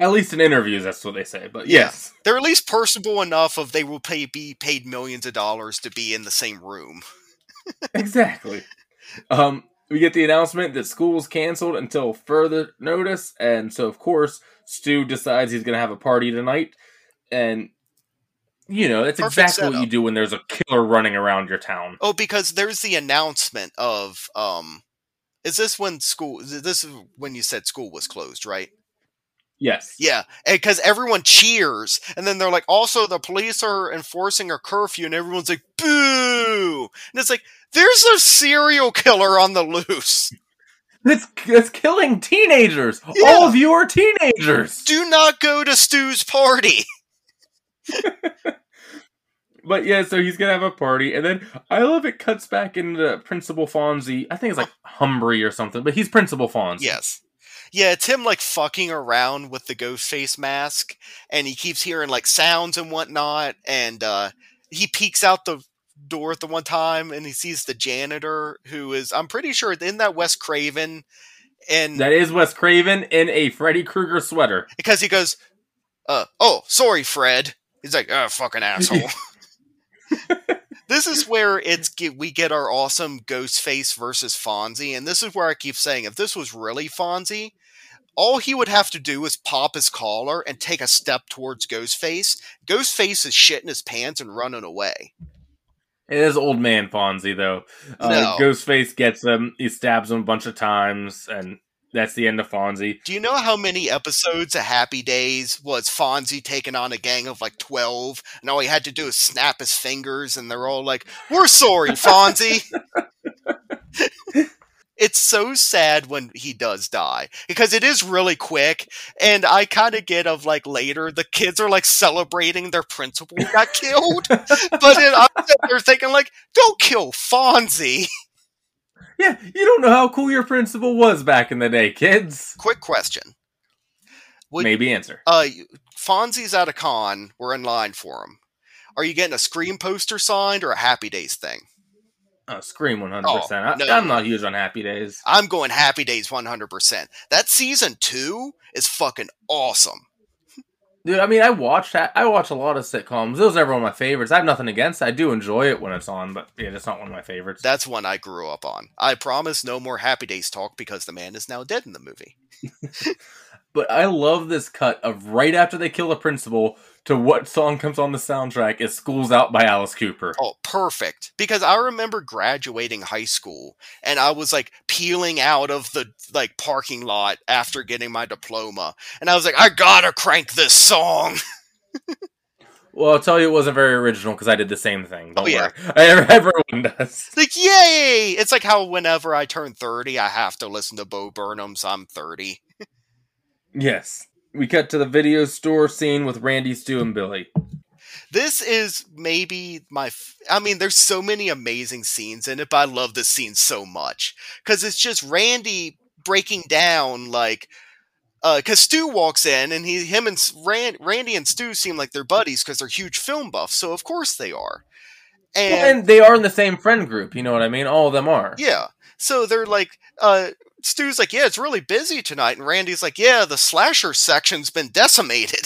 At least in interviews, that's what they say. But Yeah. yes, They're at least personable enough of they will pay be paid millions of dollars to be in the same room. exactly. Um, we get the announcement that school's canceled until further notice, and so of course Stu decides he's going to have a party tonight, and you know that's Perfect exactly what you do when there's a killer running around your town. Oh, because there's the announcement of um is this when school this is when you said school was closed, right? Yes. Yeah, because everyone cheers, and then they're like, also the police are enforcing a curfew, and everyone's like, boo! And it's like, there's a serial killer on the loose. It's it's killing teenagers. Yeah. All of you are teenagers. Do not go to Stu's party. But yeah, so he's gonna have a party, and then I love it cuts back into Principal Fonzie. I think it's like Himbry or something, but he's Principal Fonzie. Yes. Yeah, it's him like fucking around with the ghost face mask, and he keeps hearing like sounds and whatnot, and uh he peeks out the door at the one time and he sees the janitor who is I'm pretty sure in that Wes Craven and That is Wes Craven in a Freddy Krueger sweater. because he goes, uh oh, sorry, Fred. He's like, oh fucking asshole. this is where it's we get our awesome Ghostface versus Fonzie, and this is where I keep saying if this was really Fonzie, all he would have to do is pop his collar and take a step towards Ghostface. Ghostface is shitting his pants and running away. It is old man Fonzie though. Uh, No. Ghostface gets him. He stabs him a bunch of times, and that's the end of Fonzie. Do you know how many episodes of Happy Days was Fonzie taking on a gang of like 12 and all he had to do is snap his fingers and they're all like, We're sorry, Fonzie. it's so sad when he does die because it is really quick and I kind of get of like later the kids are like celebrating their principal got killed but sitting there thinking like don't kill Fonzie. Yeah, you don't know how cool your principal was back in the day, kids. Quick question. Would- Maybe answer. uh Fonzie's at a con. We're in line for him. Are you getting a Scream poster signed or a Happy Days thing? Oh, Scream 100%. Oh, I, no. I'm not huge on Happy Days. I'm going Happy Days 100%. That season two is fucking awesome. Dude, I mean, I watched that. I watch a lot of sitcoms. Those are never one of my favorites. I have nothing against it. I do enjoy it when it's on, but yeah, it's not one of my favorites. That's one I grew up on. I promise no more Happy Days talk because the man is now dead in the movie. But I love this cut of right after they kill the principal to what song comes on the soundtrack is School's Out by Alice Cooper. Oh, perfect. Because I remember graduating high school and I was like peeling out of the like parking lot after getting my diploma. And I was like, I gotta crank this song. Well, I'll tell you, it wasn't very original because I did the same thing. Don't Oh, yeah. worry. Everyone does. like, yay! It's like how whenever I turn 30, I have to listen to Bo Burnham's I'm 30. Yes. We cut to the video store scene with Randy, Stu, and Billy. This is maybe my. F- I mean, there's so many amazing scenes in it, but I love this scene so much. Because it's just Randy breaking down, like. Because Stu walks in and he, him and S- Ran- Randy and Stu seem like they're buddies because they're huge film buffs, so of course they are. And And they are in the same friend group. You know what I mean? All of them are. Yeah. So they're like, uh, Stu's like, yeah, it's really busy tonight. And Randy's like, yeah, the slasher section's been decimated.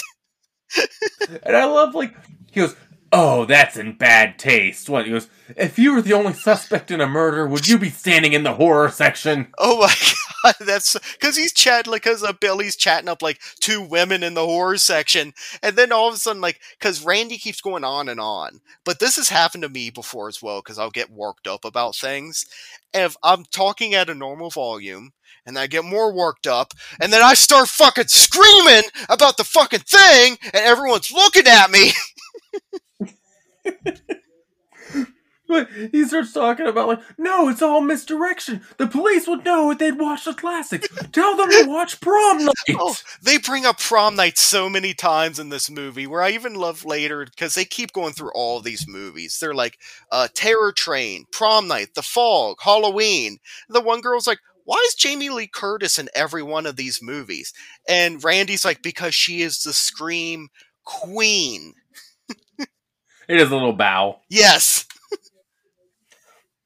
and I love like he goes, "Oh, that's in bad taste." What he goes, "If you were the only suspect in a murder, would you be standing in the horror section?" Oh my god, that's because he's chatting like because uh, Billy's chatting up like two women in the horror section, and then all of a sudden like because Randy keeps going on and on. But this has happened to me before as well because I'll get worked up about things. If I'm talking at a normal volume and I get more worked up, and then I start fucking screaming about the fucking thing, and everyone's looking at me. But he starts talking about like, no, it's all misdirection. The police would know if they'd watch the classics. Tell them to watch Prom Night. Oh, they bring up Prom Night so many times in this movie, where I even love later because they keep going through all these movies. They're like, uh, Terror Train, Prom Night, The Fog, Halloween. The one girl's like, why is Jamie Lee Curtis in every one of these movies? And Randy's like, because she is the Scream Queen. it is a little bow. Yes.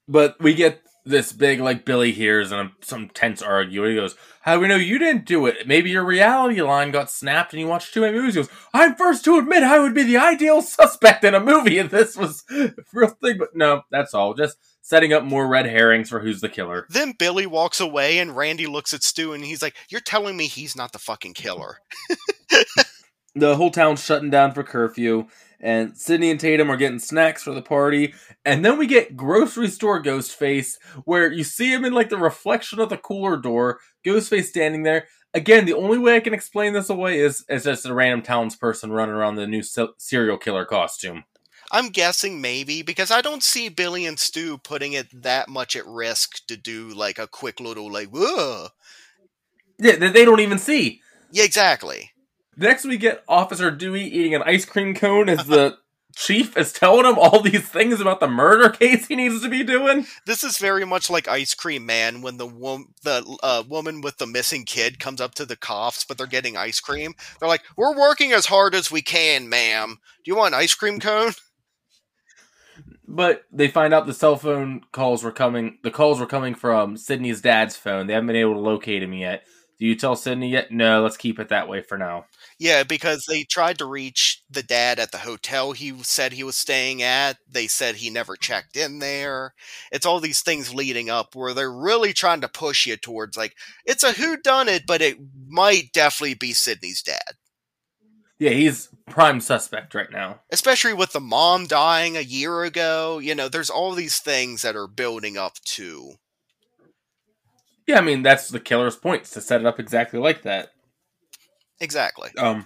But we get this big, like, Billy hears and some tense argue. He goes, How do we know you didn't do it? Maybe your reality line got snapped and you watched too many movies. He goes, I'm first to admit I would be the ideal suspect in a movie if this was a real thing. But no, that's all. Just setting up more red herrings for who's the killer. Then Billy walks away and Randy looks at Stu and he's like, You're telling me he's not the fucking killer. the whole town's shutting down for curfew, and Sidney and Tatum are getting snacks for the party. And then we get grocery store Ghostface, where you see him in like the reflection of the cooler door, Ghostface standing there. Again, the only way I can explain this away is as just a random townsperson running around the new serial killer costume. I'm guessing maybe because I don't see Billy and Stu putting it that much at risk to do like a quick little like whoa. Yeah, they don't even see. Yeah, exactly. Next, we get Officer Dewey eating an ice cream cone as the chief is telling him all these things about the murder case he needs to be doing. This is very much like Ice Cream Man when the wo- the uh, woman with the missing kid comes up to the cops, but they're getting ice cream. They're like, "We're working as hard as we can, ma'am. Do you want an ice cream cone?" But they find out the cell phone calls were coming. The calls were coming from Sidney's dad's phone. They haven't been able to locate him yet. Do you tell Sidney yet? No, let's keep it that way for now. Yeah, because they tried to reach the dad at the hotel he said he was staying at. They said he never mm-hmm. checked in there. It's all these things leading up where they're really trying to push you towards like it's a who done it, but it might definitely be Sidney's dad. Yeah, he's prime suspect right now. Especially with the mom dying a year ago, you know, there's all these things that are building up to. Yeah, I mean that's the killer's points to set it up exactly like that. Exactly. Um,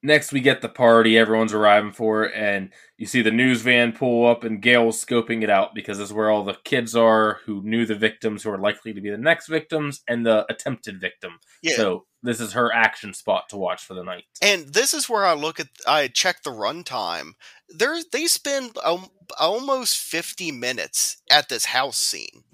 next we get the party. Everyone's arriving for it, and you see the news van pull up, and Gale's scoping it out because it's where all the kids are who knew the victims who are likely to be the next victims and the attempted victim. Yeah. So this is her action spot to watch for the night. And this is where I look at. I check the runtime. There, they spend um, almost fifty minutes at this house scene.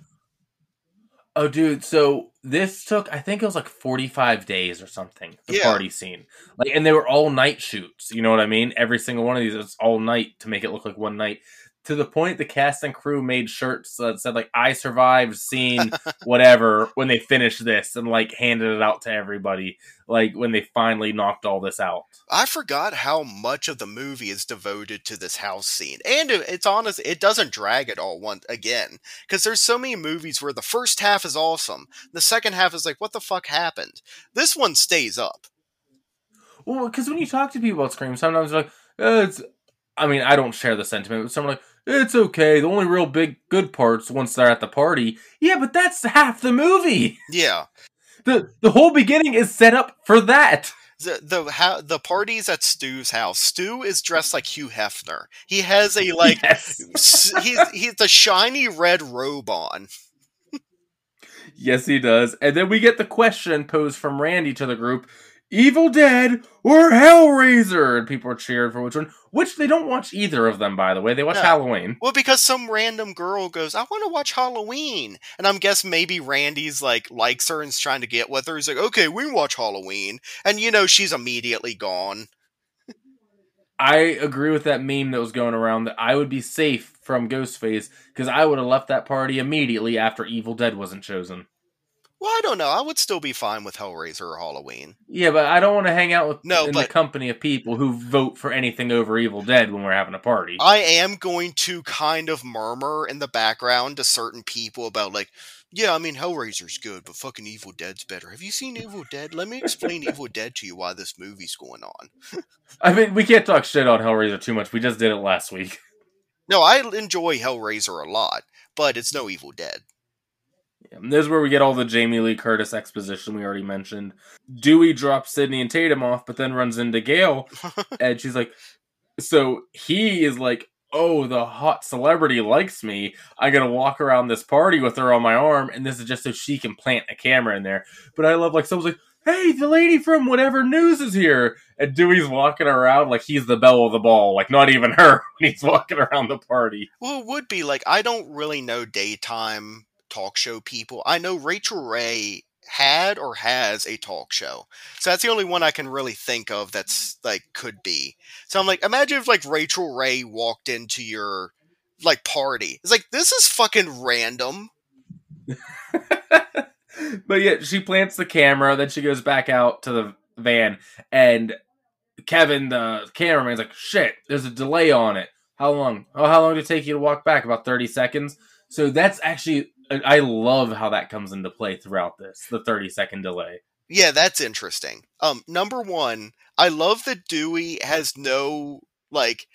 Oh, dude. So this took, I think it was like 45 days or something, the yeah. party scene. Like, and they were all night shoots. You know what I mean? Every single one of these, it's all night to make it look like one night to the point the cast and crew made shirts that said like "I survived scene whatever" when they finished this and like handed it out to everybody. Like when they finally knocked all this out. I forgot how much of the movie is devoted to this house scene, and it's honest, it doesn't drag at all. Once again, because there's so many movies where the first half is awesome, the second half is like, "What the fuck happened?" This one stays up. Well, because when you talk to people about Scream, sometimes they're like, eh, "It's." I mean, I don't share the sentiment, but someone like, it's okay. The only real big good parts once they're at the party. Yeah, but that's half the movie. Yeah. The the whole beginning is set up for that. The the how, the parties at Stu's house. Stu is dressed like Hugh Hefner. He has a like yes. he's he's the shiny red robe on. yes, he does. And then we get the question posed from Randy to the group Evil Dead or Hellraiser, and people are cheering for which one. Which they don't watch either of them, by the way. They watch no. Halloween. Well, because some random girl goes, "I want to watch Halloween," and I'm guess maybe Randy's like likes her and's trying to get with her. He's like, "Okay, we watch Halloween," and you know she's immediately gone. I agree with that meme that was going around that I would be safe from Ghostface because I would have left that party immediately after Evil Dead wasn't chosen. Well, I don't know. I would still be fine with Hellraiser or Halloween. Yeah, but I don't want to hang out with No, in the company of people who vote for anything over Evil Dead when we're having a party. I am going to kind of murmur in the background to certain people about like, yeah, I mean Hellraiser's good, but fucking Evil Dead's better. Have you seen Evil Dead? Let me explain Evil Dead to you why this movie's going on. I mean, we can't talk shit on Hellraiser too much. We just did it last week. No, I enjoy Hellraiser a lot, but it's no Evil Dead. And this is where we get all the Jamie Lee Curtis exposition we already mentioned. Dewey drops Sidney and Tatum off, but then runs into Gale, and she's like, so he is like, oh, the hot celebrity likes me. I'm gonna walk around this party with her on my arm, and this is just so she can plant a camera in there. But I love like someone's like, hey, the lady from whatever news is here, and Dewey's walking around like he's the belle of the ball, like not even her when he's walking around the party. Well, it would be like I don't really know daytime talk show people. I know Rachael Ray had or has a talk show. So that's the only one I can really think of that's like could be. So I'm like imagine if like Rachael Ray walked into your like party. It's like this is fucking random. but yeah, she plants the camera, then she goes back out to the van, and Kevin, the cameraman's like, "Shit, there's a delay on it. How long? Oh, how long did it take you to walk back? About thirty seconds." So that's actually, I love how that comes into play throughout this, the thirty second delay. Yeah, that's interesting. Um number 1, I love that Dewey has no like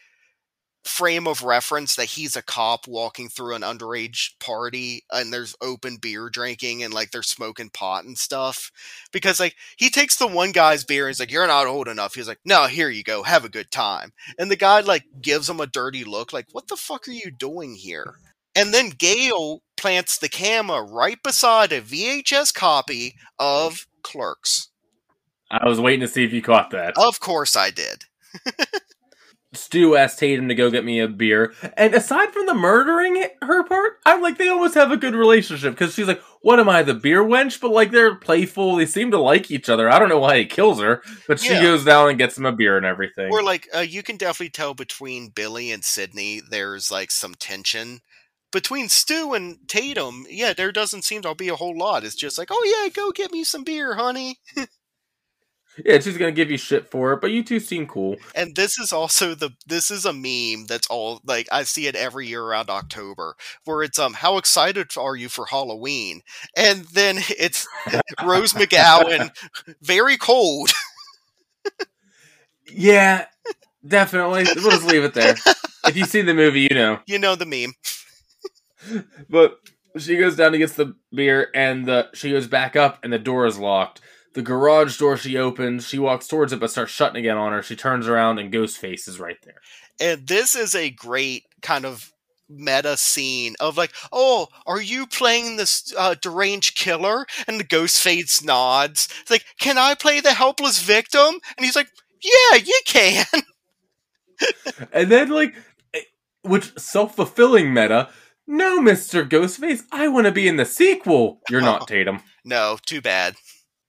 frame of reference that he's a cop walking through an underage party and there's open beer drinking and like they're smoking pot and stuff. Because like he takes the one guy's beer and he's like you're not old enough. He's like no here you go. Have a good time. And the guy like gives him a dirty look like what the fuck are you doing here and then Gale plants the camera right beside a VHS copy of Clerks I was waiting to see if you caught that. of course I did Stu asked Tatum to go get me a beer, and aside from the murdering her part, I'm like they almost have a good relationship because she's like, "What am I, the beer wench?" But like they're playful, they seem to like each other. I don't know why he kills her, but she Yeah. goes down and gets him a beer and everything. Or like uh, you can definitely tell between Billy and Sidney, there's like some tension. Between Stu and Tatum, yeah, there doesn't seem to be a whole lot. It's just like, oh yeah, go get me some beer, honey. yeah, she's gonna give you shit for it, but you two seem cool. And this is also the this is a meme that's all like I see it every year around October, where it's um how excited are you for Halloween? And then it's Rose McGowan, very cold. Yeah, definitely. We'll just leave it there. If you see the movie, you know. You know the meme. But she goes down to get the beer, and the she goes back up, and the door is locked. The garage door she opens, she walks towards it, but starts shutting again on her. She turns around, and Ghostface is right there. And this is a great kind of meta scene of like, oh, are you playing this uh, deranged killer? And the ghost face nods. It's like, can I play the helpless victim? And he's like, yeah, you can. And then, like, eh, which self fulfilling meta. No, Mister Ghostface, I want to be in the sequel. You're not oh. Tatum. no, too bad.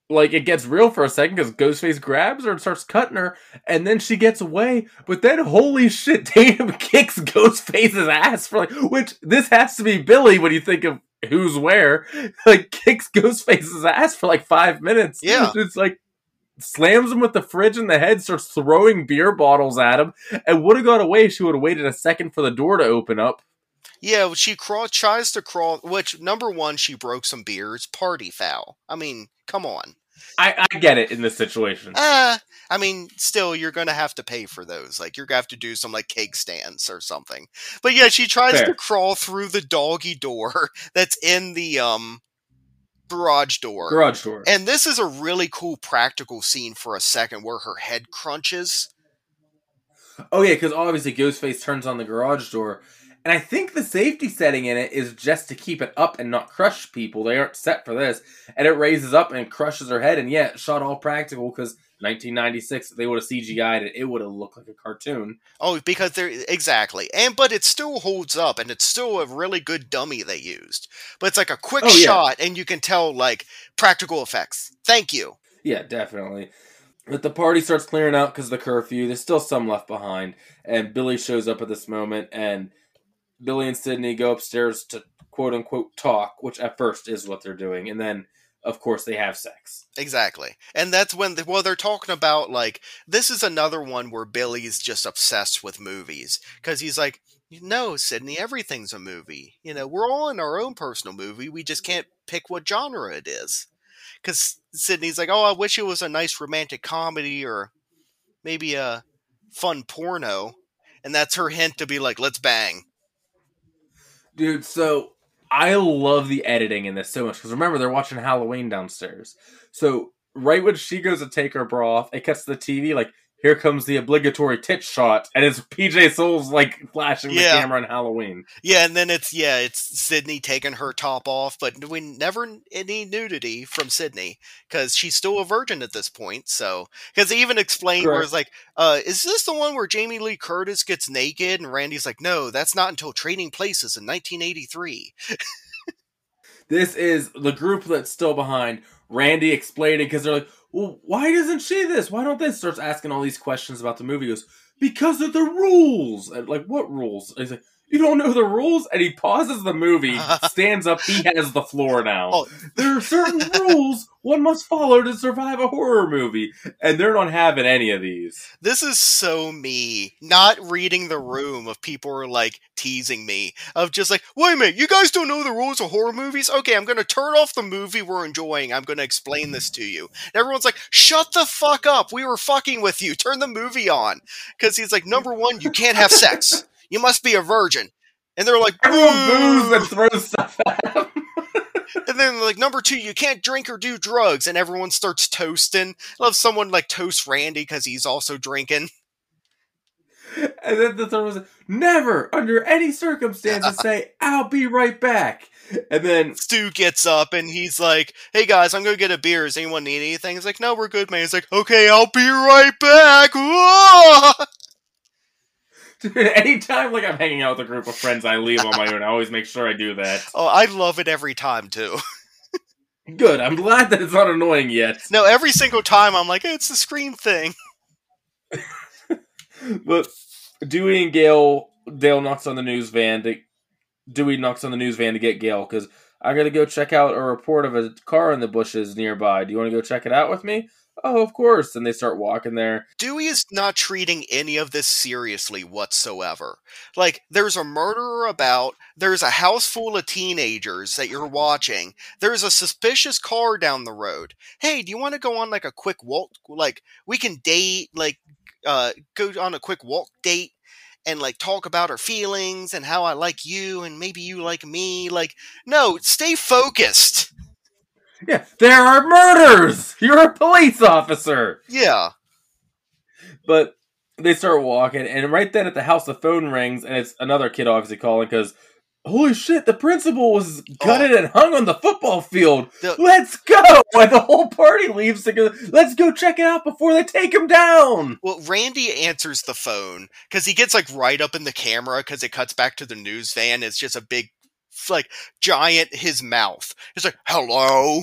like it gets real for a second because Ghostface grabs her and starts cutting her, and then she gets away. But then, holy shit, Tatum kicks Ghostface's ass for like, which this has to be Billy when you think of who's where. Like kicks Ghostface's ass for like five minutes. Yeah. it's like slams him with the fridge in the head, starts throwing beer bottles at him, and would have got away. if She would have waited a second for the door to open up. Yeah, she crawl tries to crawl. Which number one, she broke some beers. Party foul. I mean, come on. I, I get it in this situation. Uh, I mean, still, you're going to have to pay for those. Like, you're going to have to do some, like, cake stands or something. But yeah, she tries Fair. to crawl through the doggy door that's in the, um, garage door. Garage door. and this is a really cool practical scene for a second where her head crunches. Oh yeah, because obviously Ghostface turns on the garage door, and I think the safety setting in it is just to keep it up and not crush people. They aren't set for this, and it raises up and crushes her head. And yeah, it shot all practical because 1996 they would have CGI'd it, it would have looked like a cartoon. Oh, because they're exactly. And but it still holds up and it's still a really good dummy they used. But it's like a quick Oh, yeah. shot and you can tell like practical effects. Thank you. Yeah, definitely. But the party starts clearing out because of the curfew. There's still some left behind, and Billy shows up at this moment, and Billy and Sidney go upstairs to quote unquote talk, which at first is what they're doing, and then of course they have sex. Exactly. And that's when, well, they're talking about, like, this is another one where Billy's just obsessed with movies. Because he's like, no, Sidney, everything's a movie. You know, we're all in our own personal movie. We just can't pick what genre it is. Because Sydney's like, oh, I wish it was a nice romantic comedy or maybe a fun porno. And that's her hint to be like, let's bang. Dude, so I love the editing in this so much because remember they're watching Halloween downstairs. So right when she goes to take her bra off, it cuts to the TV like here comes the obligatory tit shot, and it's PJ Soles like flashing Yeah. the camera on Halloween. Yeah, and then it's yeah, it's Sidney taking her top off, but we never any nudity from Sidney because she's still a virgin at this point. So because they even explained where it's like, uh, is this the one where Jamie Lee Curtis gets naked and Randy's like, no, that's not until Trading Places in 1983. This is the group that's still behind. Randy explaining because they're like, well, why doesn't she this? Why don't they? Starts asking all these questions about the movie. He goes, because of the rules. And like, what rules? And he's like, you don't know the rules? And he pauses the movie, stands up, he has the floor now. Oh. There are certain rules one must follow to survive a horror movie, and they're not having any of these. This is so me. Not reading the room of people are like teasing me of just like, wait a minute, you guys don't know the rules of horror movies? Okay, I'm gonna turn off the movie we're enjoying. I'm gonna explain this to you. And everyone's like, shut the fuck up. We were fucking with you. Turn the movie on. Because he's like, number one, you can't have sex. You must be a virgin. And they're like, Everyone boos and throws stuff at him. And then like number two, you can't drink or do drugs, and everyone starts toasting. I love someone like toast Randy because he's also drinking. And then the third was never, under any circumstances, say, I'll be right back. And then Stu gets up and he's like, "Hey guys, I'm gonna get a beer. Does anyone need anything?" He's like, "No, we're good, man." He's like, "Okay, I'll be right back." Dude, anytime like I'm hanging out with a group of friends, I leave on my own. I always make sure I do that. Oh, I love it every time too. Good. I'm glad that it's not annoying yet. No, every single time I'm like, hey, "It's the Scream thing." But Dewey and Gale, Dale knocks on the news van. To, Dewey knocks on the news van to get Gale because I got to go check out a report of a car in the bushes nearby. Do you want to go check it out with me? Oh, of course. And they start walking there. Dewey is not treating any of this seriously whatsoever. Like, there's a murderer about, there's a house full of teenagers that you're watching, there's a suspicious car down the road. Hey, do you want to go on like a quick walk? Like, we can date, like, uh, go on a quick walk date and like talk about our feelings and how I like you and maybe you like me. Like, no, stay focused. Yeah, there are murders. You're a police officer. Yeah. But they start walking, and right then at the house, the phone rings, and it's another kid obviously calling because, holy shit, the principal was gutted oh. and hung on the football field. The- Let's go! And the whole party leaves to go. Let's go check it out before they take him down. Well, Randy answers the phone because he gets like right up in the camera because it cuts back to the news van. It's just a big, like, giant his mouth. He's like, "Hello,"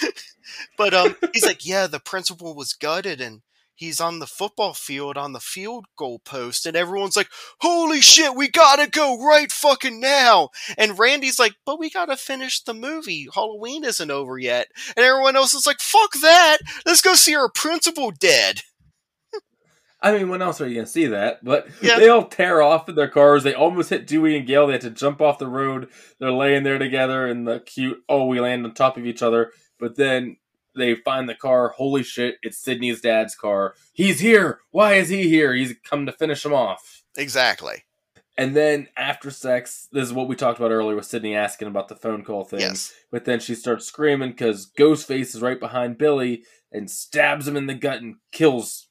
but um, he's like, "Yeah, the principal was gutted and." He's on the football field on the field goal post, and everyone's like, Holy shit, we gotta go right fucking now! And Randy's like, But we gotta finish the movie. Halloween isn't over yet. And everyone else is like, Fuck that! Let's go see our principal dead. I mean, when else are you gonna see that? But Yeah. they all tear off in their cars. They almost hit Dewey and Gale. They had to jump off the road. They're laying there together in the cute. Oh, we land on top of each other. But then they find the car. Holy shit! It's Sidney's dad's car. He's here. Why is he here? He's come to finish him off. Exactly. And then after sex, this is what we talked about earlier with Sidney asking about the phone call thing. Yes. But then she starts screaming because Ghostface is right behind Billy and stabs him in the gut and kills.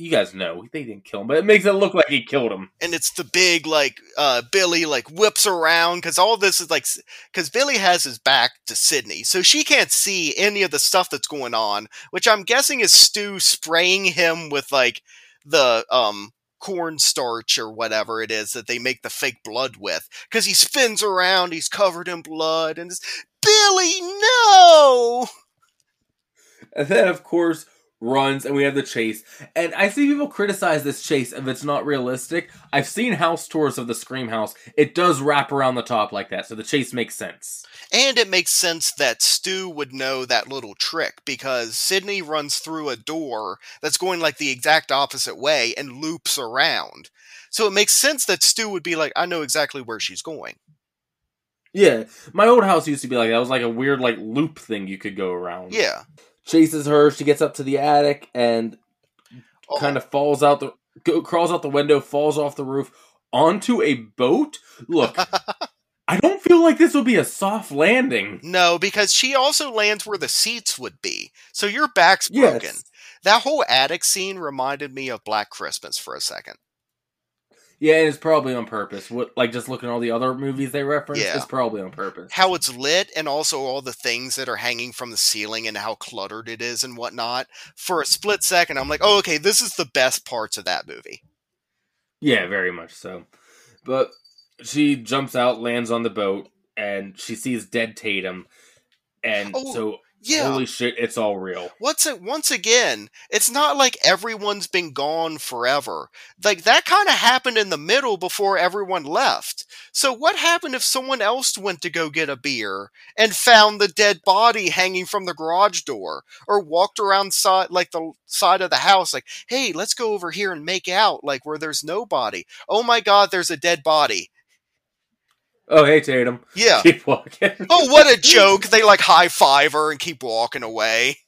You guys know they didn't kill him, but it makes it look like he killed him. and it's the big like uh Billy like whips around because all this is like because Billy has his back to Sidney, so she can't see any of the stuff that's going on, which I'm guessing is Stu spraying him with like the um cornstarch or whatever it is that they make the fake blood with because he spins around, he's covered in blood, and it's Billy, no. And then, of course, runs, and we have the chase. And I see people criticize this chase if it's not realistic. I've seen house tours of the Scream house. It does wrap around the top like that, so the chase makes sense. And it makes sense that Stu would know that little trick because Sidney runs through a door that's going like the exact opposite way and loops around. So it makes sense that Stu would be like, I know exactly where she's going. Yeah, my old house used to be like that. It was like a weird like loop thing you could go around. Yeah. Chases her. She gets up to the attic and Oh, kind of falls out the go, crawls out the window, falls off the roof onto a boat. Look, I don't feel like this will be a soft landing. No, because she also lands where the seats would be. So your back's broken. Yes. That whole attic scene reminded me of Black Christmas for a second. Yeah, and it's probably on purpose. What like just looking at all the other movies they reference, Yeah. it's probably on purpose. How it's lit and also all the things that are hanging from the ceiling and how cluttered it is and whatnot. For a split second, I'm like, oh, okay, this is the best parts of that movie. Yeah, very much so. But she jumps out, lands on the boat, and she sees dead Tatum. And Oh, so, Yeah. holy shit, it's all real. What's it once again, it's not like everyone's been gone forever. Like that kind of happened in the middle before everyone left. So what happened if someone else went to go get a beer and found the dead body hanging from the garage door or walked around side like the side of the house like, "Hey, let's go over here and make out like where there's nobody." Oh my god, there's a dead body. Oh, hey, Tatum. Yeah. Keep walking. Oh, what a joke. They like high five her and keep walking away.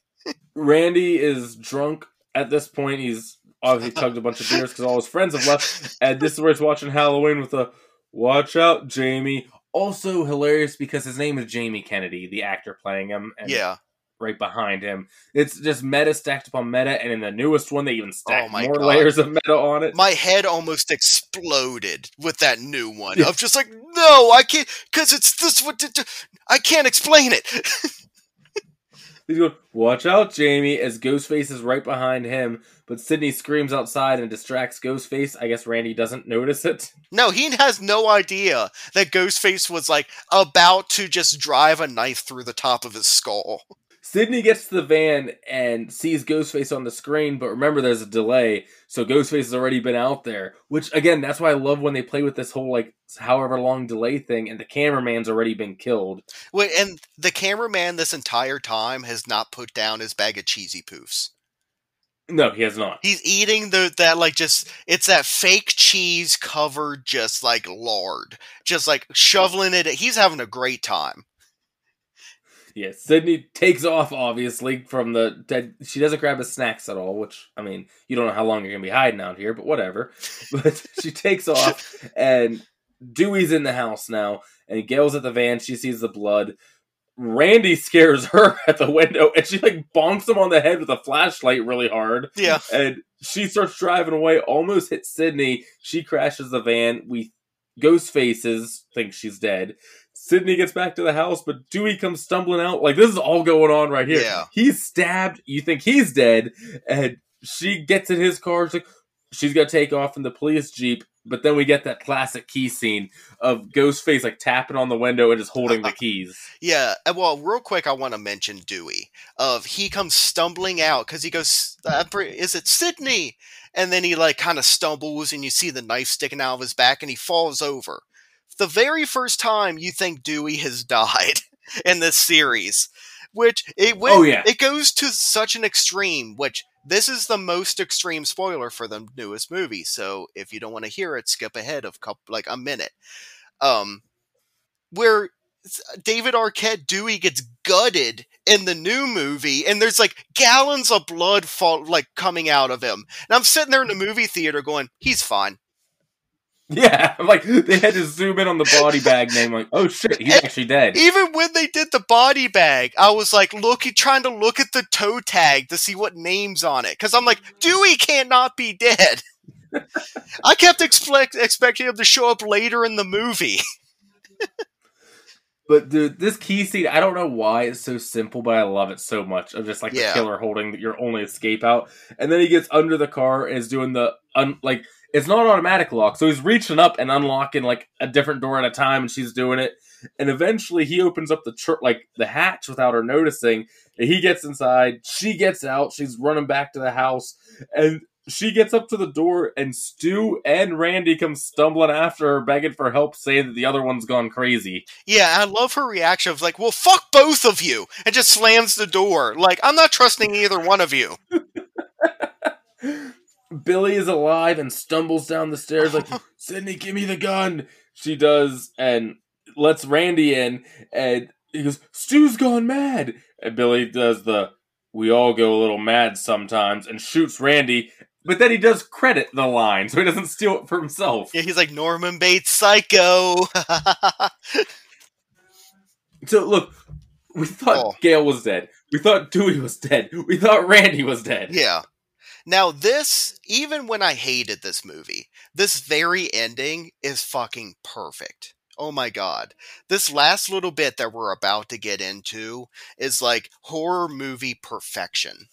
Randy is drunk at this point. He's obviously tugged a bunch of beers because all his friends have left. And this is where he's watching Halloween with a watch out, Jamie. Also hilarious because his name is Jamie Kennedy, the actor playing him. And Yeah. Right behind him. It's just meta stacked upon meta, and in the newest one, they even stack Oh my more God. layers of meta on it. my head almost exploded with that new one. Yeah. Of just like, no, I can't, because it's this. What I can't explain it. He's going, "Watch out, Jamie!" As Ghostface is right behind him, but Sidney screams outside and distracts Ghostface. I guess Randy doesn't notice it. no, he has no idea that Ghostface was like about to just drive a knife through the top of his skull. Sidney gets to the van and sees Ghostface on the screen, but remember there's a delay, so Ghostface has already been out there. Which again, that's why I love when they play with this whole like however long delay thing, and the cameraman's already been killed. Wait, and the cameraman this entire time has not put down his bag of cheesy poofs. No, he has not. He's eating the that like just it's that fake cheese covered just like lard, just like shoveling it. He's having a great time. Yeah, Sidney takes off obviously from the dead. She doesn't grab his snacks at all, which I mean, you don't know how long you're gonna be hiding out here, but whatever. But she takes off, and Dewey's in the house now, and Gale's at the van. She sees the blood. Randy scares her at the window, and she like bonks him on the head with a flashlight really hard. Yeah. And she starts driving away, almost hits Sidney. She crashes the van. We ghost faces think she's dead. Sidney gets back to the house, but Dewey comes stumbling out. Like this is all going on right here. Yeah. He's stabbed. You think he's dead, and she gets in his car. She's like, she's gonna take off in the police jeep. But then we get that classic key scene of Ghostface like tapping on the window and just holding the keys. Yeah, well, real quick, I want to mention Dewey. Of he comes stumbling out because he goes, uh, "Is it Sidney?" And then he like kind of stumbles, and you see the knife sticking out of his back, and he falls over. The very first time you think Dewey has died in this series, which it went, Oh, yeah. it goes to such an extreme. Which this is the most extreme spoiler for the newest movie. So if you don't want to hear it, skip ahead of couple, like a minute. Um, where David Arquette Dewey gets gutted in the new movie, and there's like gallons of blood fall like coming out of him. And I'm sitting there in the movie theater going, "He's fine." Yeah, like they had to zoom in on the body bag name. Like, oh shit, he's actually dead. Even when they did the body bag, I was like looking, trying to look at the toe tag to see what names on it, because I'm like, Dewey can't not be dead. I kept expect- expecting him to show up later in the movie. But dude, this key scene, I don't know why it's so simple, but I love it so much. Of just like Yeah. the killer holding your only escape out, and then he gets under the car and is doing the un- like it's not automatic lock. So he's reaching up and unlocking like a different door at a time, and she's doing it. And eventually, he opens up the tr- like the hatch without her noticing. And he gets inside. She gets out. She's running back to the house, and she gets up to the door, and Stu and Randy come stumbling after her, begging for help, saying that the other one's gone crazy. Yeah, I love her reaction of like, "Well, fuck both of you," and just slams the door. Like, I'm not trusting either one of you. Billy is alive and stumbles down the stairs like, Sidney, give me the gun. She does and lets Randy in, and he goes, Stu's gone mad. And Billy does the we all go a little mad sometimes and shoots Randy, but then he does credit the line, so he doesn't steal it for himself. Yeah, he's like Norman Bates psycho. So look, we thought Oh. Gale was dead. We thought Dewey was dead. We thought Randy was dead. yeah. Now this, even when I hated this movie, this very ending is fucking perfect. Oh my god. This last little bit that we're about to get into is like horror movie perfection.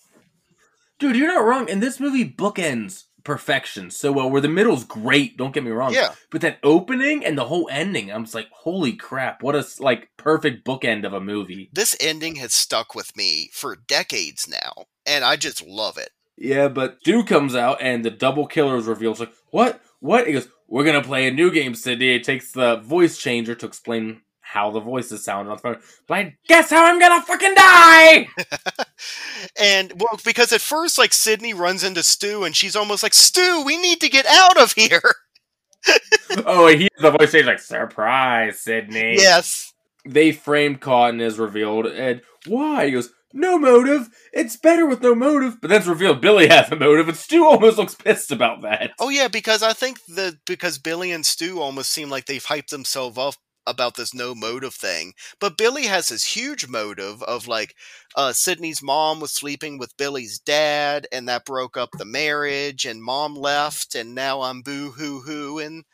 Dude, you're not wrong. And this movie bookends perfection so well. Where the middle's great, don't get me wrong. Yeah. But that opening and the whole ending, I'm just like, holy crap! What a like perfect bookend of a movie. This ending has stuck with me for decades now, and I just love it. Yeah, but Stu comes out and the double killer is revealed. It's like, what? What? He goes, we're gonna play a new game, Sidney. It takes the voice changer to explain how the voices sound on the phone. But I guess how I'm gonna fucking die. And well, because at first, like Sidney runs into Stu, and she's almost like, "Stu, we need to get out of here." oh, and he the voice changer like, surprise, Sidney. yes. they framed Cotton is revealed, and why? He goes, no motive. It's better with no motive. But then it's revealed Billy has a motive, and Stu almost looks pissed about that. Oh yeah, because I think the because Billy and Stu almost seem like they've hyped themselves up about this no motive thing. But Billy has this huge motive of like uh Sidney's mom was sleeping with Billy's dad and that broke up the marriage and mom left and now I'm boo hoo hoo and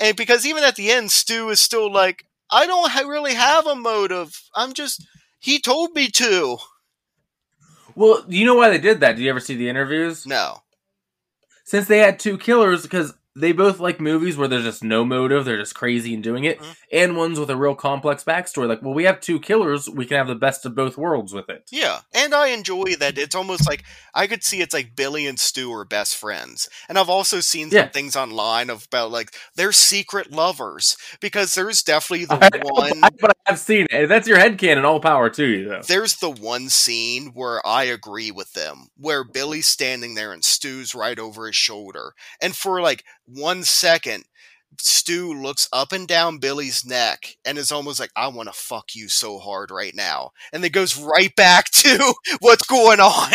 and because even at the end Stu is still like I don't ha- really have a motive. I'm just he told me to. Well, you know why they did that? Did you ever see the interviews? No. Since they had two killers, because they both like movies where there's just no motive, they're just crazy and doing it, Mhm. and ones with a real complex backstory. Like, well, we have two killers, we can have the best of both worlds with it. Yeah, and I enjoy that. It's almost like I could see it's like Billy and Stu are best friends, and I've also seen some Yeah. things online about like they're secret lovers because there's definitely the I- one. but I've seen it. That's your headcanon. All power to you, though. There's the one scene where I agree with them, where Billy's standing there and Stu's right over his shoulder, and for like one second. Stu looks up and down Billy's neck and is almost like, I want to fuck you so hard right now. And then goes right back to what's going on.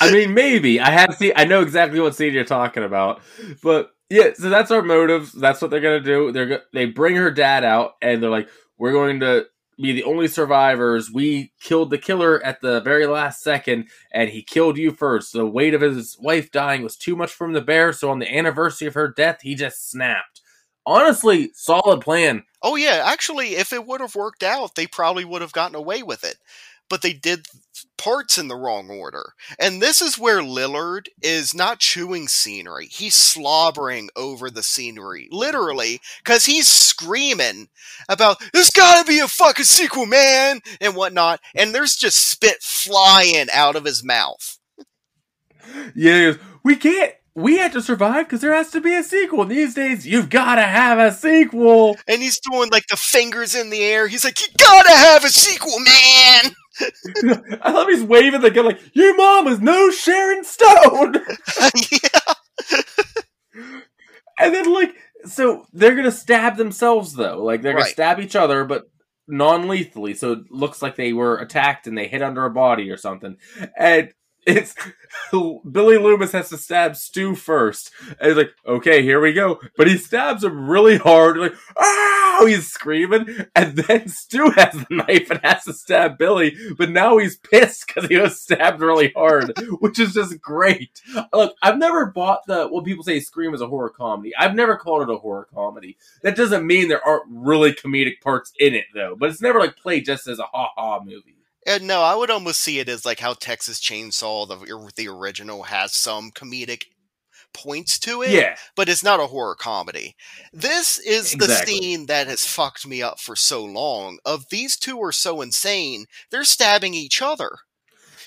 I mean, maybe I have seen. I know exactly what scene you're talking about, but yeah. So that's our motive. That's what they're gonna do. They're go- they bring her dad out, and they're like, "We're going to be the only survivors. We killed the killer at the very last second, and he killed you first. The weight of his wife dying was too much him to bear. So on the anniversary of her death, he just snapped. Honestly, solid plan. Oh yeah, actually, if it would have worked out, they probably would have gotten away with it. But they did parts in the wrong order. And this is where Lillard is not chewing scenery. He's slobbering over the scenery, literally, because he's screaming about, there's gotta be a fucking sequel, man! And whatnot. And there's just spit flying out of his mouth. Yeah, we can't. We have to survive because there has to be a sequel. These days, you've got to have a sequel. And he's doing like the fingers in the air. He's like, you gotta have a sequel, man! I love he's waving the gun like, "Your mom is no Sharon Stone," yeah. and then like, so they're gonna stab themselves though. Like they're gonna Right. stab each other, but non-lethally. So it looks like they were attacked and they hit under a body or something. And it's Billy Loomis has to stab Stu first, and he's like, "Okay, here we go." But he stabs him really hard, like, "Oh!" He's screaming, and then Stu has the knife and has to stab Billy. But now he's pissed because he was stabbed really hard, which is just great. Look, I've never bought the what people say Scream is a horror comedy. I've never called it a horror comedy. That doesn't mean there aren't really comedic parts in it, though. But it's never like played just as a ha ha movie. And no, I would almost see it as like how Texas Chainsaw, the the original, has some comedic points to it, Yeah, but it's not a horror comedy. This is the scene that has fucked me up for so long. Of these two are so insane, they're stabbing each other.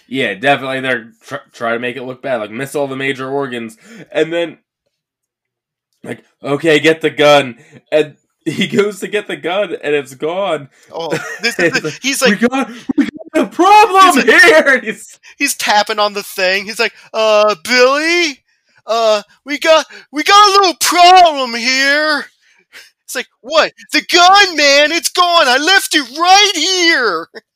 yeah, definitely. They're tr- try to make it look bad, like miss all the major organs, and then like, okay, get the gun, and he goes to get the gun, and it's gone. Oh, this is the, he's like we got, we a problem He's here. And he's- he's tapping on the thing. He's like, "Uh, Billy, uh, we got we got a little problem here." It's like, "What? The gun, man? It's gone. I left it right here."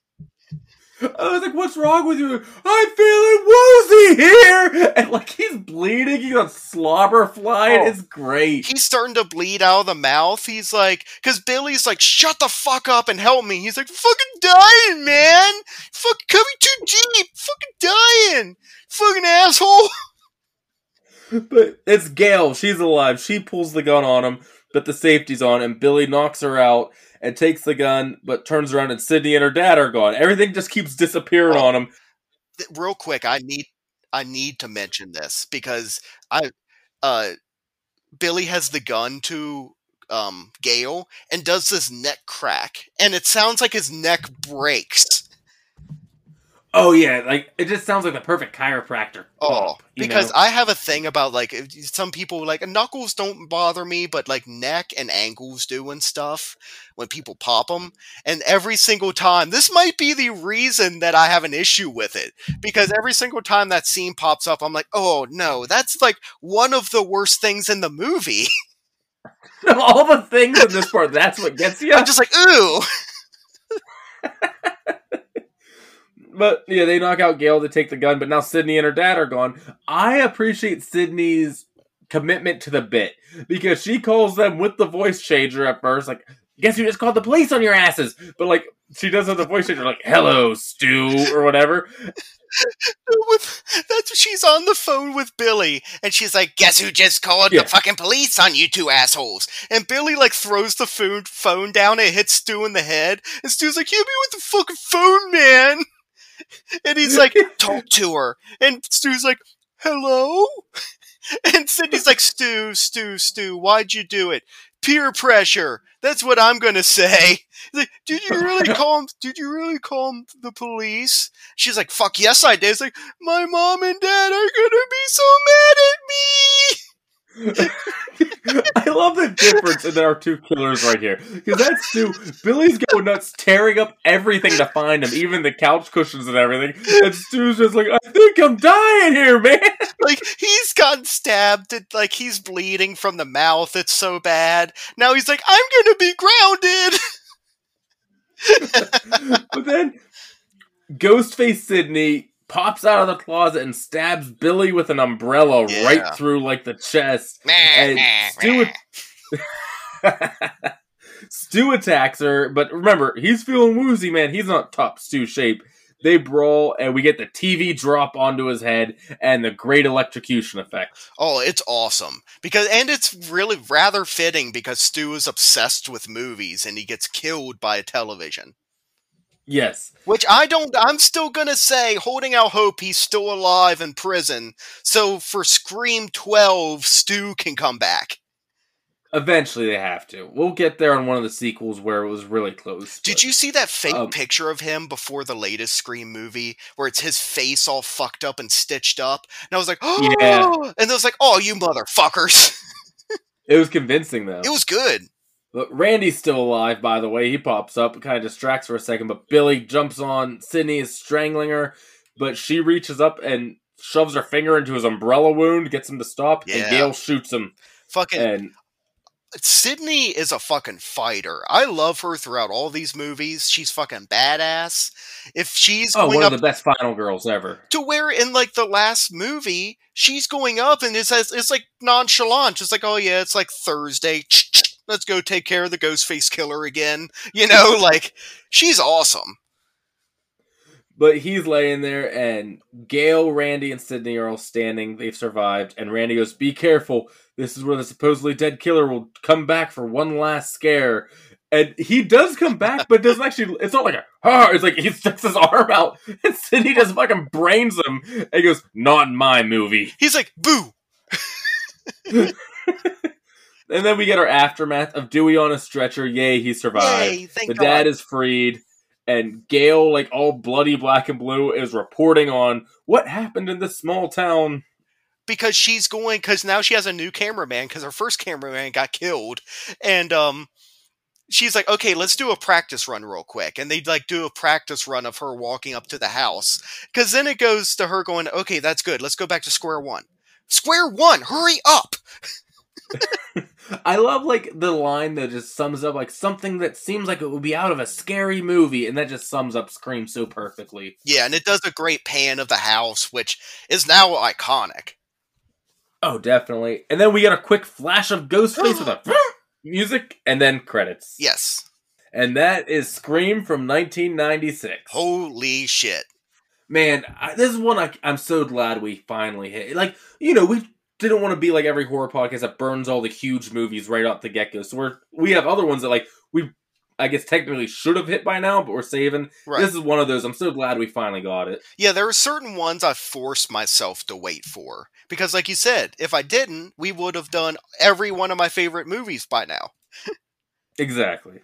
I was like, "What's wrong with you?" I'm feeling woozy here, and like he's bleeding. He got slobber flying. Oh. It's great. He's starting to bleed out of the mouth. He's like, because Billy's like, "Shut the fuck up and help me." He's like, "Fucking dying, man. Fucking coming too deep. Fucking dying. Fucking asshole." But it's Gale. She's alive. She pulls the gun on him, but the safety's on, and Billy knocks her out and takes the gun, but turns around and Sidney and her dad are gone. Everything just keeps disappearing Oh. on him. th- real quick i need i need to mention this because i uh billy has the gun to um gale and does this neck crack and it sounds like his neck breaks Oh yeah, like it just sounds like the perfect chiropractor. oh because know? i have a thing about like some people like knuckles don't bother me but like neck and ankles do and stuff when people pop them and every single time this might be the reason that i have an issue with it because every single time that scene pops up i'm like oh no that's like one of the worst things in the movie all the things in this part, that's what gets you. i'm just like ooh But yeah, they knock out Gale to take the gun, but now Sidney and her dad are gone. I appreciate Sidney's commitment to the bit because she calls them with the voice changer at first, like, guess who just called the police on your asses? But like she does have the voice changer like, hello, Stu, or whatever. with, that's she's on the phone with Billy, and she's like, "Guess who just called Yeah. the fucking police on you two assholes?" And Billy like throws the phone phone down and hits Stu in the head, and Stu's like, "Hit me with the fucking phone, man!" And he's like, "Talk to her," and Stu's like, "Hello," and Sidney's like, "Stu, Stu, Stu, why'd you do it?" Peer pressure. That's what I'm gonna say. He's like, did you really call? 'em- Did you really call 'em the police? She's like, fuck yes, I did. It's like, my mom and dad are gonna be so mad at me. I love the difference in our two killers right here. Because that's Stu. Billy's going nuts, tearing up everything to find him, even the couch cushions and everything. And Stu's just like, I think I'm dying here, man. Like, he's gotten stabbed. It, like, he's bleeding from the mouth. It's so bad. Now he's like, I'm gonna be grounded. but then Ghostface Sidney pops out of the closet and stabs Billy with an umbrella Yeah. right through like the chest. And Stu, Stu attacks her, but remember, he's feeling woozy, man. He's not top Stu shape. They brawl, and we get the TV drop onto his head and the great electrocution effect. Oh, it's awesome because, and it's really rather fitting because Stu is obsessed with movies and he gets killed by a television. Yes. Which I don't. I'm still gonna say, holding out hope, he's still alive in prison. So for Scream 12, Stu can come back. Eventually, they have to. We'll get there on one of the sequels where it was really close. Did but- you see that fake um, picture of him before the latest Scream movie, where it's his face all fucked up and stitched up? And I was like, oh, Yeah. and I was like, oh, you motherfuckers! It was convincing, though. it was good. But Randy's still alive, by the way. He pops up, kind of distracts for a second, but Billy jumps on. Sidney is strangling her, but she reaches up and shoves her finger into his umbrella wound, gets him to stop, Yeah. and Gale shoots him. Fucking And Sidney is a fucking fighter. I love her throughout all these movies. She's fucking badass. If she's oh, one of the best final girls ever. to where in like the last movie she's going up and it's it's, it's like nonchalant it's like oh yeah it's like thursday let's go take care of the ghost face killer again you know like she's awesome But he's laying there, and Gale, Randy, and Sidney are all standing. They've survived. And Randy goes, Be careful. This is where the supposedly dead killer will come back for one last scare. And he does come back, but doesn't actually. It's not like a. Ah, it's like he sticks his arm out, and Sidney just fucking brains him. And he goes, Not in my movie. he's like boo and then we get our aftermath of Dewey on a stretcher. Yay, he survived. Yay, the God. dad is freed, and Gale, like all bloody black and blue, is reporting on what happened in this small town. because she's going because now she has a new cameraman because her first cameraman got killed and um she's like okay let's do a practice run real quick and they like do a practice run of her walking up to the house because then it goes to her going okay that's good let's go back to square one square one hurry up I love like the line that just sums up like something that seems like it would be out of a scary movie, and that just sums up Scream so perfectly. yeah and it does a great pan of the house which is now iconic Oh, definitely. And then we get a quick flash of Ghostface with a music, and then credits. yes And that is Scream from 1996. holy shit Man, I, this is one I, I'm so glad we finally hit. Like, you know, we didn't want to be like every horror podcast that burns all the huge movies right off the get go. So we're we have other ones that like we, I guess technically should have hit by now, but we're saving. right This is one of those. I'm so glad we finally got it. Yeah, there are certain ones I forced myself to wait for. Because, like you said, if I didn't, we would have done every one of my favorite movies by now. Exactly.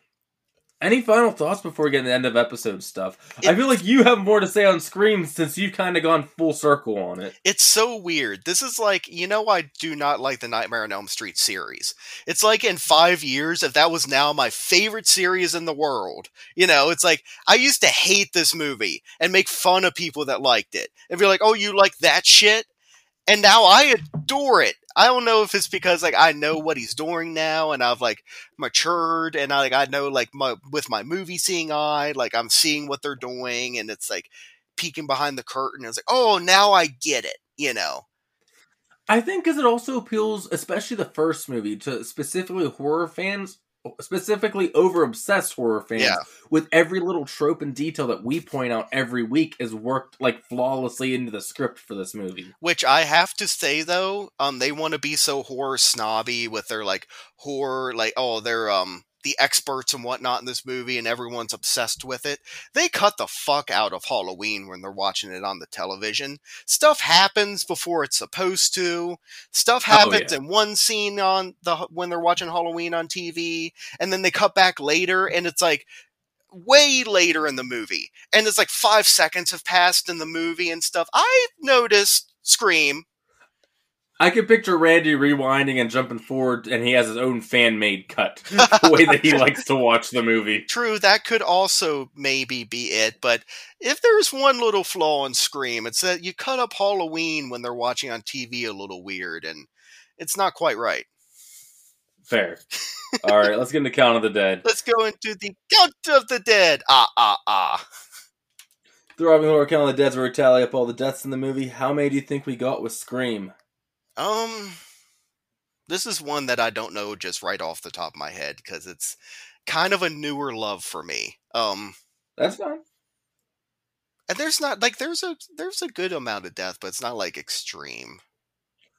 Any final thoughts before we get to the end of episode stuff? I feel like you have more to say on Scream since you've kind of gone full circle on it. It's so weird. This is like, you know, I do not like the Nightmare on Elm Street series. It's like in five years, if that was now my favorite series in the world, you know, it's like I used to hate this movie and make fun of people that liked it and be like, oh, you like that shit? And now I adore it. I don't know if it's because like I know what he's doing now and I've like matured and I like I know like my with my movie seeing eye, like I'm seeing what they're doing and it's like peeking behind the curtain. It's like, oh, now I get it, you know. I think because it also appeals, especially the first movie, to specifically horror fans, specifically over obsessed horror fans, Yeah. with every little trope and detail that we point out every week is worked like flawlessly into the script for this movie. Which I have to say though, um, they want to be so horror snobby with their like horror, like oh, they're um the experts and whatnot in this movie, and everyone's obsessed with it. They cut the fuck out of Halloween when they're watching it on the television. Stuff happens before it's supposed to. Stuff Oh, happens in one scene on the when they're watching Halloween on TV, and then they cut back later, and it's like way later in the movie and it's like five seconds have passed in the movie and stuff i noticed scream I can picture Randy rewinding and jumping forward, and he has his own fan made cut, the way that he likes to watch the movie. true that could also maybe be it but if there's one little flaw in scream it's that you cut up halloween when they're watching on tv a little weird and it's not quite right Fair. All right, let's get into Count of the Dead. let's go into the count of the dead ah ah ah The Throbbing Horror Count of the Dead's where we tally up all the deaths in the movie. How many do you think we got with Scream? Um this is one that i don't know just right off the top of my head because it's kind of a newer love for me um That's fine. And there's not like there's a there's a good amount of death, but it's not like extreme.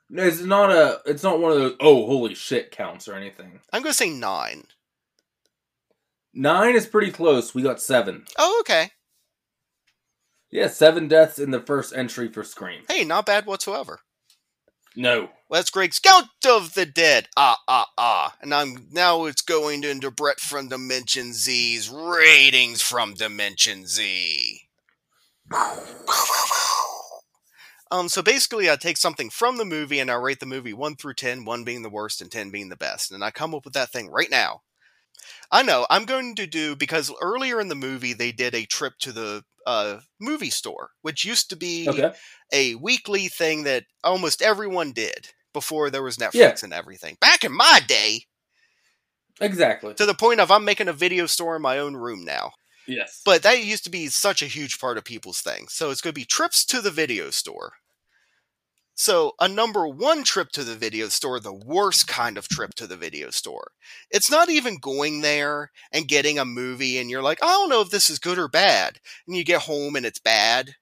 No, it's not a. It's not one of those. Oh, holy shit! Counts or anything. I'm gonna say nine. Nine is pretty close. We got seven. Oh, okay. Yeah, seven deaths in the first entry for Scream. Hey, not bad whatsoever. No. Let's Greg's Count of the Dead. Ah ah ah. And I'm now it's going into Brett from Dimension Z's ratings from Dimension Z. Um, so basically, I take something from the movie and I rate the movie 1 through 10, 1 being the worst and 10 being the best. And I come up with that thing right now. I know, I'm going to do, because earlier in the movie, they did a trip to the uh, movie store, which used to be Okay. a weekly thing that almost everyone did before there was Netflix Yeah. and everything. Back in my day, Exactly. to the point of I'm making a video store in my own room now. Yes. But that used to be such a huge part of people's thing. So it's going to be trips to the video store. So, a number one trip to the video store, the worst kind of trip to the video store. It's not even going there and getting a movie and you're like, I don't know if this is good or bad. And you get home and it's bad.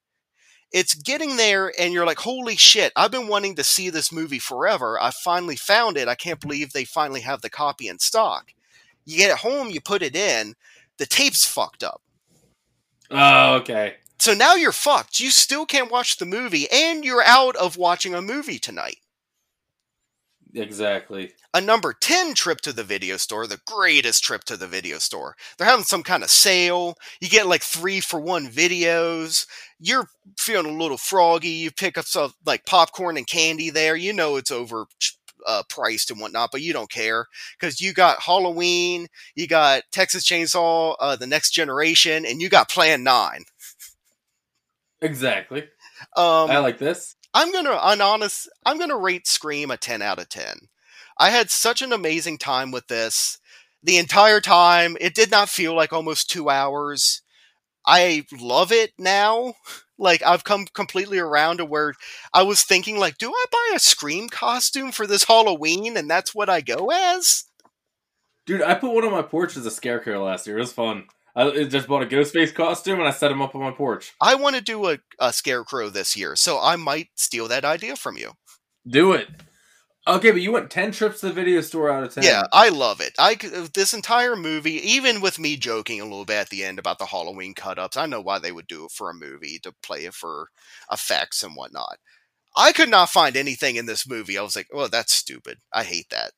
It's getting there and you're like, holy shit, I've been wanting to see this movie forever. I finally found it. I can't believe they finally have the copy in stock. You get it home, you put it in, the tape's fucked up. Oh, okay. So now you're fucked. You still can't watch the movie, and you're out of watching a movie tonight. Exactly. A number 10 trip to the video store, the greatest trip to the video store. They're having some kind of sale. You get like three for one videos. You're feeling a little froggy. You pick up some like popcorn and candy there. You know it's over uh, priced and whatnot, but you don't care because you got Halloween, you got Texas Chainsaw, uh, the Next Generation, and you got Plan Nine. Exactly. Um, I like this. I'm gonna, an honest, I'm gonna rate Scream a 10 out of 10. I had such an amazing time with this. The entire time, it did not feel like almost two hours. I love it now. Like I've come completely around to where I was thinking, like, do I buy a Scream costume for this Halloween, and that's what I go as? Dude, I put one on my porch as a scarecrow last year. It was fun. I just bought a Ghostface costume and I set him up on my porch. I want to do a, a scarecrow this year, so I might steal that idea from you. Do it. Okay, but you went ten trips to the video store out of ten. Yeah, I love it. I this entire movie, even with me joking a little bit at the end about the Halloween cut ups, I know why they would do it for a movie to play it for effects and whatnot. I could not find anything in this movie. I was like, oh, that's stupid. I hate that.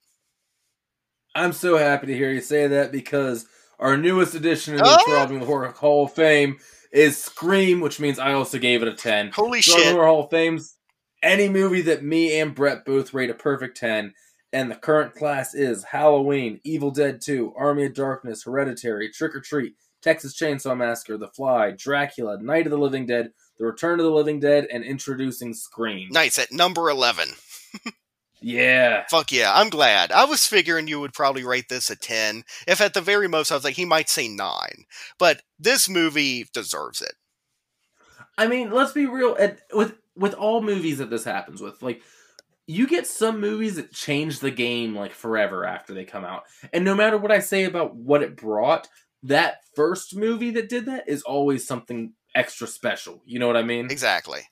I'm so happy to hear you say that because our newest addition in the oh! Throbbing Horror Hall of Fame is Scream, which means I also gave it a 10. Holy shit. Horror Hall of Fame's any movie that me and Brett both rate a perfect 10. And the current class is Halloween, Evil Dead 2, Army of Darkness, Hereditary, Trick or Treat, Texas Chainsaw Massacre, The Fly, Dracula, Night of the Living Dead, The Return of the Living Dead, and introducing Scream. Nice, at number 11. Yeah. Fuck yeah. I'm glad. I was figuring you would probably rate this a 10. If at the very most, I was like, he might say 9. But this movie deserves it. I mean, let's be real. With with all movies that this happens with, like, you get some movies that change the game like forever after they come out. And no matter what I say about what it brought, that first movie that did that is always something extra special. You know what I mean? Exactly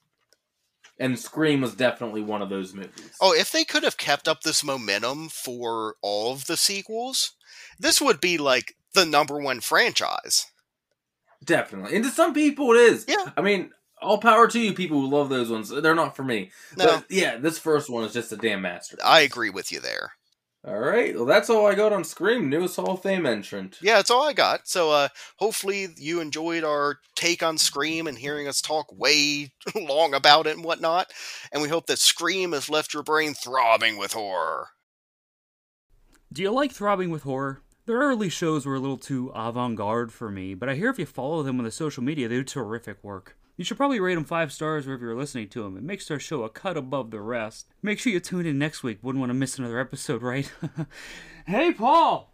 and Scream was definitely one of those movies. Oh, if they could have kept up this momentum for all of the sequels, this would be like the number one franchise. Definitely. And to some people it is. Yeah. I mean, all power to you people who love those ones. They're not for me. No. But yeah, this first one is just a damn master. I agree with you there. All right. Well, that's all I got on Scream, newest Hall of Fame entrant. Yeah, that's all I got. So, uh, hopefully, you enjoyed our take on Scream and hearing us talk way long about it and whatnot. And we hope that Scream has left your brain throbbing with horror. Do you like throbbing with horror? Their early shows were a little too avant garde for me, but I hear if you follow them on the social media, they do terrific work. You should probably rate them five stars wherever you're listening to them. It makes our show a cut above the rest. Make sure you tune in next week. Wouldn't want to miss another episode, right? hey, Paul!